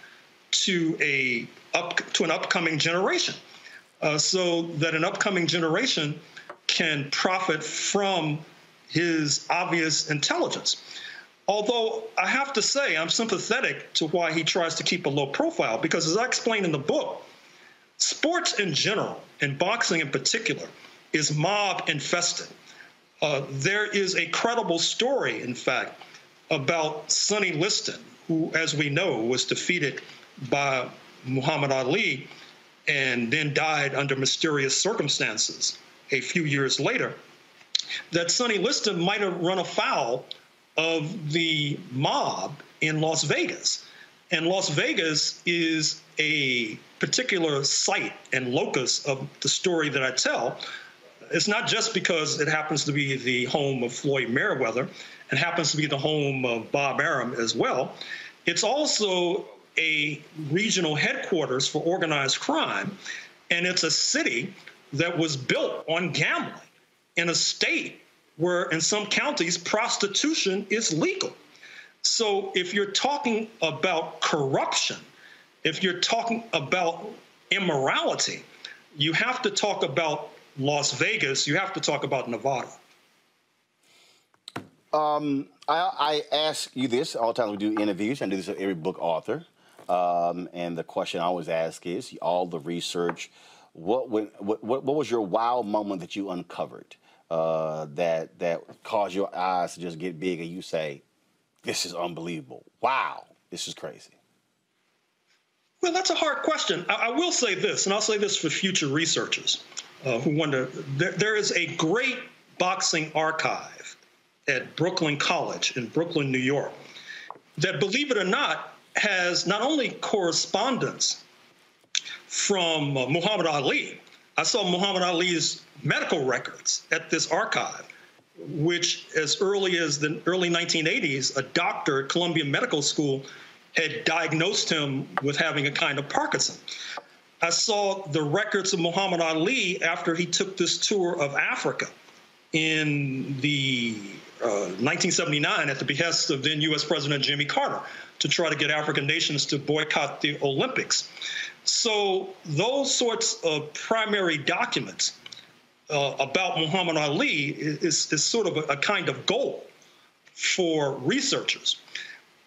to a up to an upcoming generation uh, so that an upcoming generation can profit from his obvious intelligence. Although I have to say, I'm sympathetic to why he tries to keep a low profile, because as I explain in the book, sports in general, and boxing in particular, is mob infested. Uh, there is a credible story, in fact, about Sonny Liston, who, as we know, was defeated by Muhammad Ali and then died under mysterious circumstances a few years later, that Sonny Liston might have run afoul of the mob in Las Vegas. And Las Vegas is a particular site and locus of the story that I tell. It's not just because it happens to be the home of Floyd Mayweather and happens to be the home of Bob Arum as well. It's also a regional headquarters for organized crime, and it's a city that was built on gambling in a state where, in some counties, prostitution is legal. So, if you're talking about corruption, if you're talking about immorality, you have to talk about Las Vegas, you have to talk about Nevada. Um, I, I, ask you this all the time we do interviews. I do this with every book author. Um, and the question I always ask is all the research. What, what, what, what was your wow moment that you uncovered uh, that, that caused your eyes to just get big and you say, this is unbelievable. Wow, this is crazy. Well, that's a hard question. I, I will say this, and I'll say this for future researchers uh, who wonder there, there is a great boxing archive at Brooklyn College in Brooklyn, New York, that, believe it or not, has not only correspondence from uh, Muhammad Ali. I saw Muhammad Ali's medical records at this archive, which, as early as the early 1980s, a doctor at Columbia Medical School had diagnosed him with having a kind of Parkinson. I saw the records of Muhammad Ali after he took this tour of Africa in the uh, 1979 at the behest of then U.S. President Jimmy Carter to try to get African nations to boycott the Olympics. So those sorts of primary documents uh, about Muhammad Ali is, is sort of a, a kind of goal for researchers.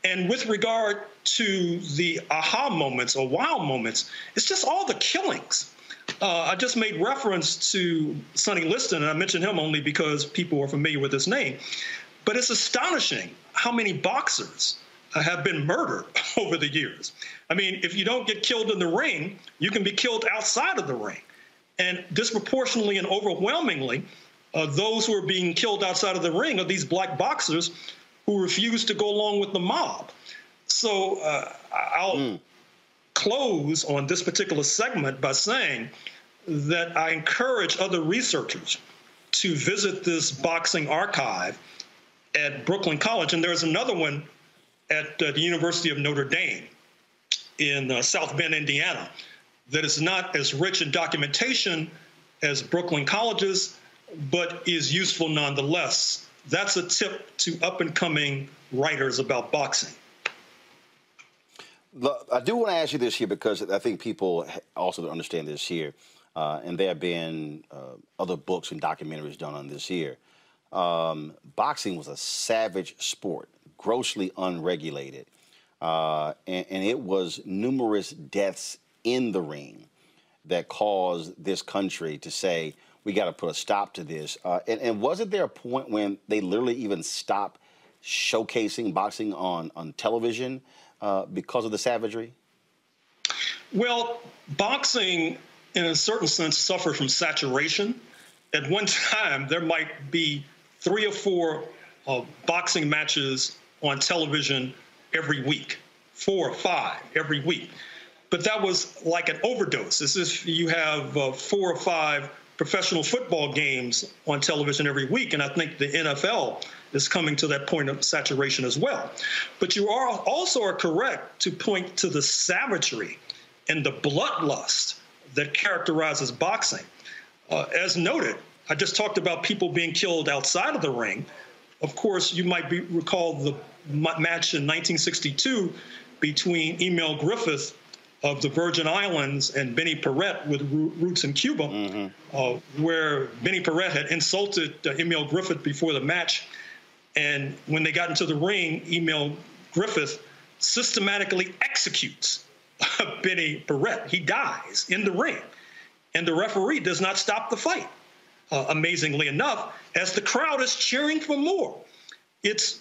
And with regard to the aha moments or wow moments, it's just all the killings. Uh, I just made reference to Sonny Liston, and I mentioned him only because people are familiar with his name. But it's astonishing how many boxers have been murdered over the years. I mean, if you don't get killed in the ring, you can be killed outside of the ring. And disproportionately and overwhelmingly, uh, those who are being killed outside of the ring are these black boxers who refuse to go along with the mob. So uh, I'll mm. close on this particular segment by saying that I encourage other researchers to visit this boxing archive at Brooklyn College. And there's another one at uh, the University of Notre Dame in uh, South Bend, Indiana, that is not as rich in documentation as Brooklyn College's, but is useful nonetheless. That's a tip to up and coming writers about boxing. I do want to ask you this here because I think people also don't understand this here, uh, and there have been uh, other books and documentaries done on this here. Um, boxing was a savage sport, grossly unregulated, uh, and, and, it was numerous deaths in the ring that caused this country to say we got to put a stop to this. Uh, and, and wasn't there a point when they literally even stopped showcasing boxing on on television? Uh, because of the savagery? Well, boxing, in a certain sense, suffered from saturation. At one time, there might be three or four uh, boxing matches on television every week, four or five every week. But that was like an overdose. As if you have uh, four or five professional football games on television every week. And I think the NFL is coming to that point of saturation as well. But you are also are correct to point to the savagery and the bloodlust that characterizes boxing. Uh, as noted, I just talked about people being killed outside of the ring. Of course, you might be, recall the match in 1962 between Emil Griffith of the Virgin Islands and Benny Paret with roots in Cuba, mm-hmm. uh, where Benny Paret had insulted uh, Emil Griffith before the match and when they got into the ring, Emil Griffith systematically executes Benny Paret. He dies in the ring. And the referee does not stop the fight, uh, amazingly enough, as the crowd is cheering for more. It's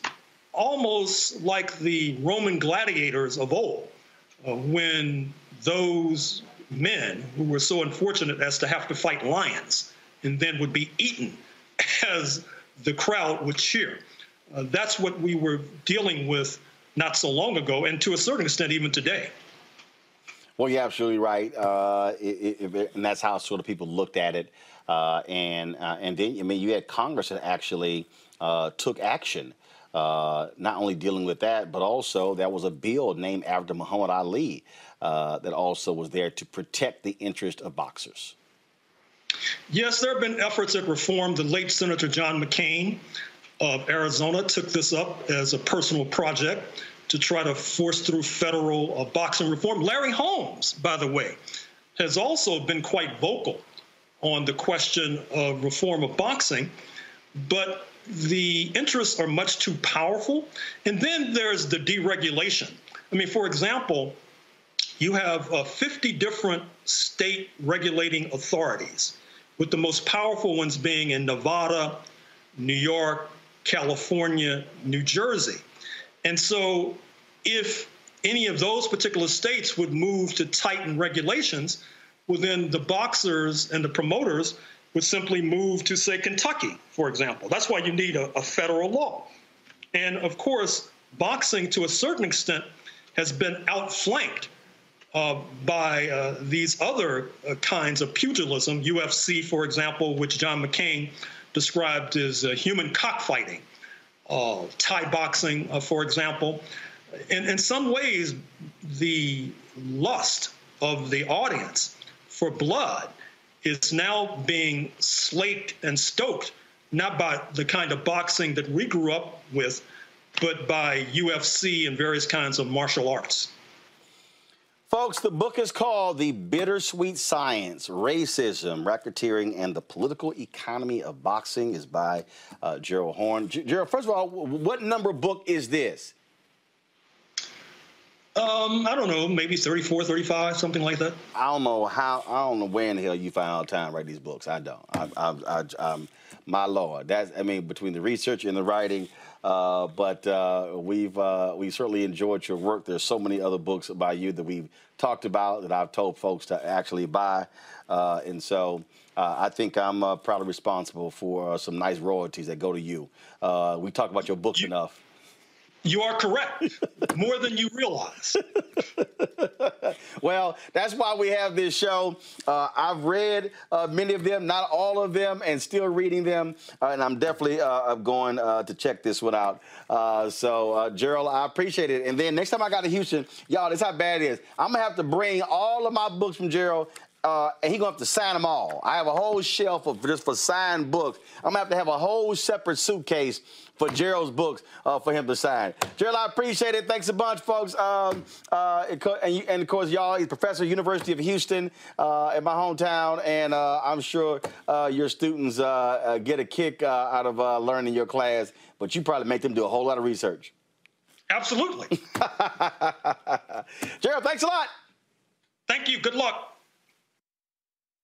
almost like the Roman gladiators of old, uh, when those men who were so unfortunate as to have to fight lions and then would be eaten as the crowd would cheer. Uh, that's what we were dealing with not so long ago, and to a certain extent, even today. Well, you're absolutely right, uh, it, it, and that's how sort of people looked at it. Uh, and uh, and then I mean, you had Congress that actually uh, took action, uh, not only dealing with that, but also there was a bill named after Muhammad Ali that also was there to protect the interest of boxers. Yes, there have been efforts at reform. The late Senator John McCain of Arizona took this up as a personal project to try to force through federal uh, boxing reform. Larry Holmes, by the way, has also been quite vocal on the question of reform of boxing, but the interests are much too powerful. And then there's the deregulation. I mean, for example, you have uh, 50 different state regulating authorities, with the most powerful ones being in Nevada, New York, California, New Jersey. And so if any of those particular states would move to tighten regulations, well, then the boxers and the promoters would simply move to, say, Kentucky, for example. That's why you need a, a federal law. And of course, boxing to a certain extent has been outflanked uh, by uh, these other uh, kinds of pugilism, UFC, for example, which John McCain described as uh, human cockfighting, uh, Thai boxing, uh, for example. In, in some ways, the lust of the audience for blood is now being slaked and stoked, not by the kind of boxing that we grew up with, but by UFC and various kinds of martial arts. Folks, the book is called The Bittersweet Science Racism, Racketeering, and the Political Economy of Boxing is by uh, Gerald Horne. G- Gerald, first of all, what number book is this? Um, I don't know, maybe 34, 35, something like that. I don't know how, I don't know where in the hell you find all the time to write these books. I don't. I, I, I, I'm, my Lord. That's, I mean, between the research and the writing, uh, but uh, we've uh, we certainly enjoyed your work. There's so many other books by you that we've talked about that I've told folks to actually buy, uh, and so uh, I think I'm uh, probably responsible for some nice royalties that go to you. we talk about your books enough. You are correct, more than you realize. well, that's why we have this show. Uh, I've read uh, many of them, not all of them, and still reading them. Uh, and I'm definitely uh, going uh, to check this one out. Uh, so, Gerald, I appreciate it. And then next time I got to Houston, y'all, this how bad it is. I'm going to have to bring all of my books from Gerald uh, and he's gonna have to sign them all. I have a whole shelf of just for signed books. I'm gonna have to have a whole separate suitcase for Gerald's books uh, for him to sign. Gerald, I appreciate it. Thanks a bunch, folks. Um, uh, and, and, of course, y'all, he's professor, at University of Houston, uh, in my hometown, and uh, I'm sure uh, your students uh, get a kick out of learning your class. But you probably make them do a whole lot of research. Absolutely. Gerald, thanks a lot. Thank you. Good luck.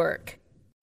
work.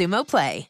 Xumo Play.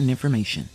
information.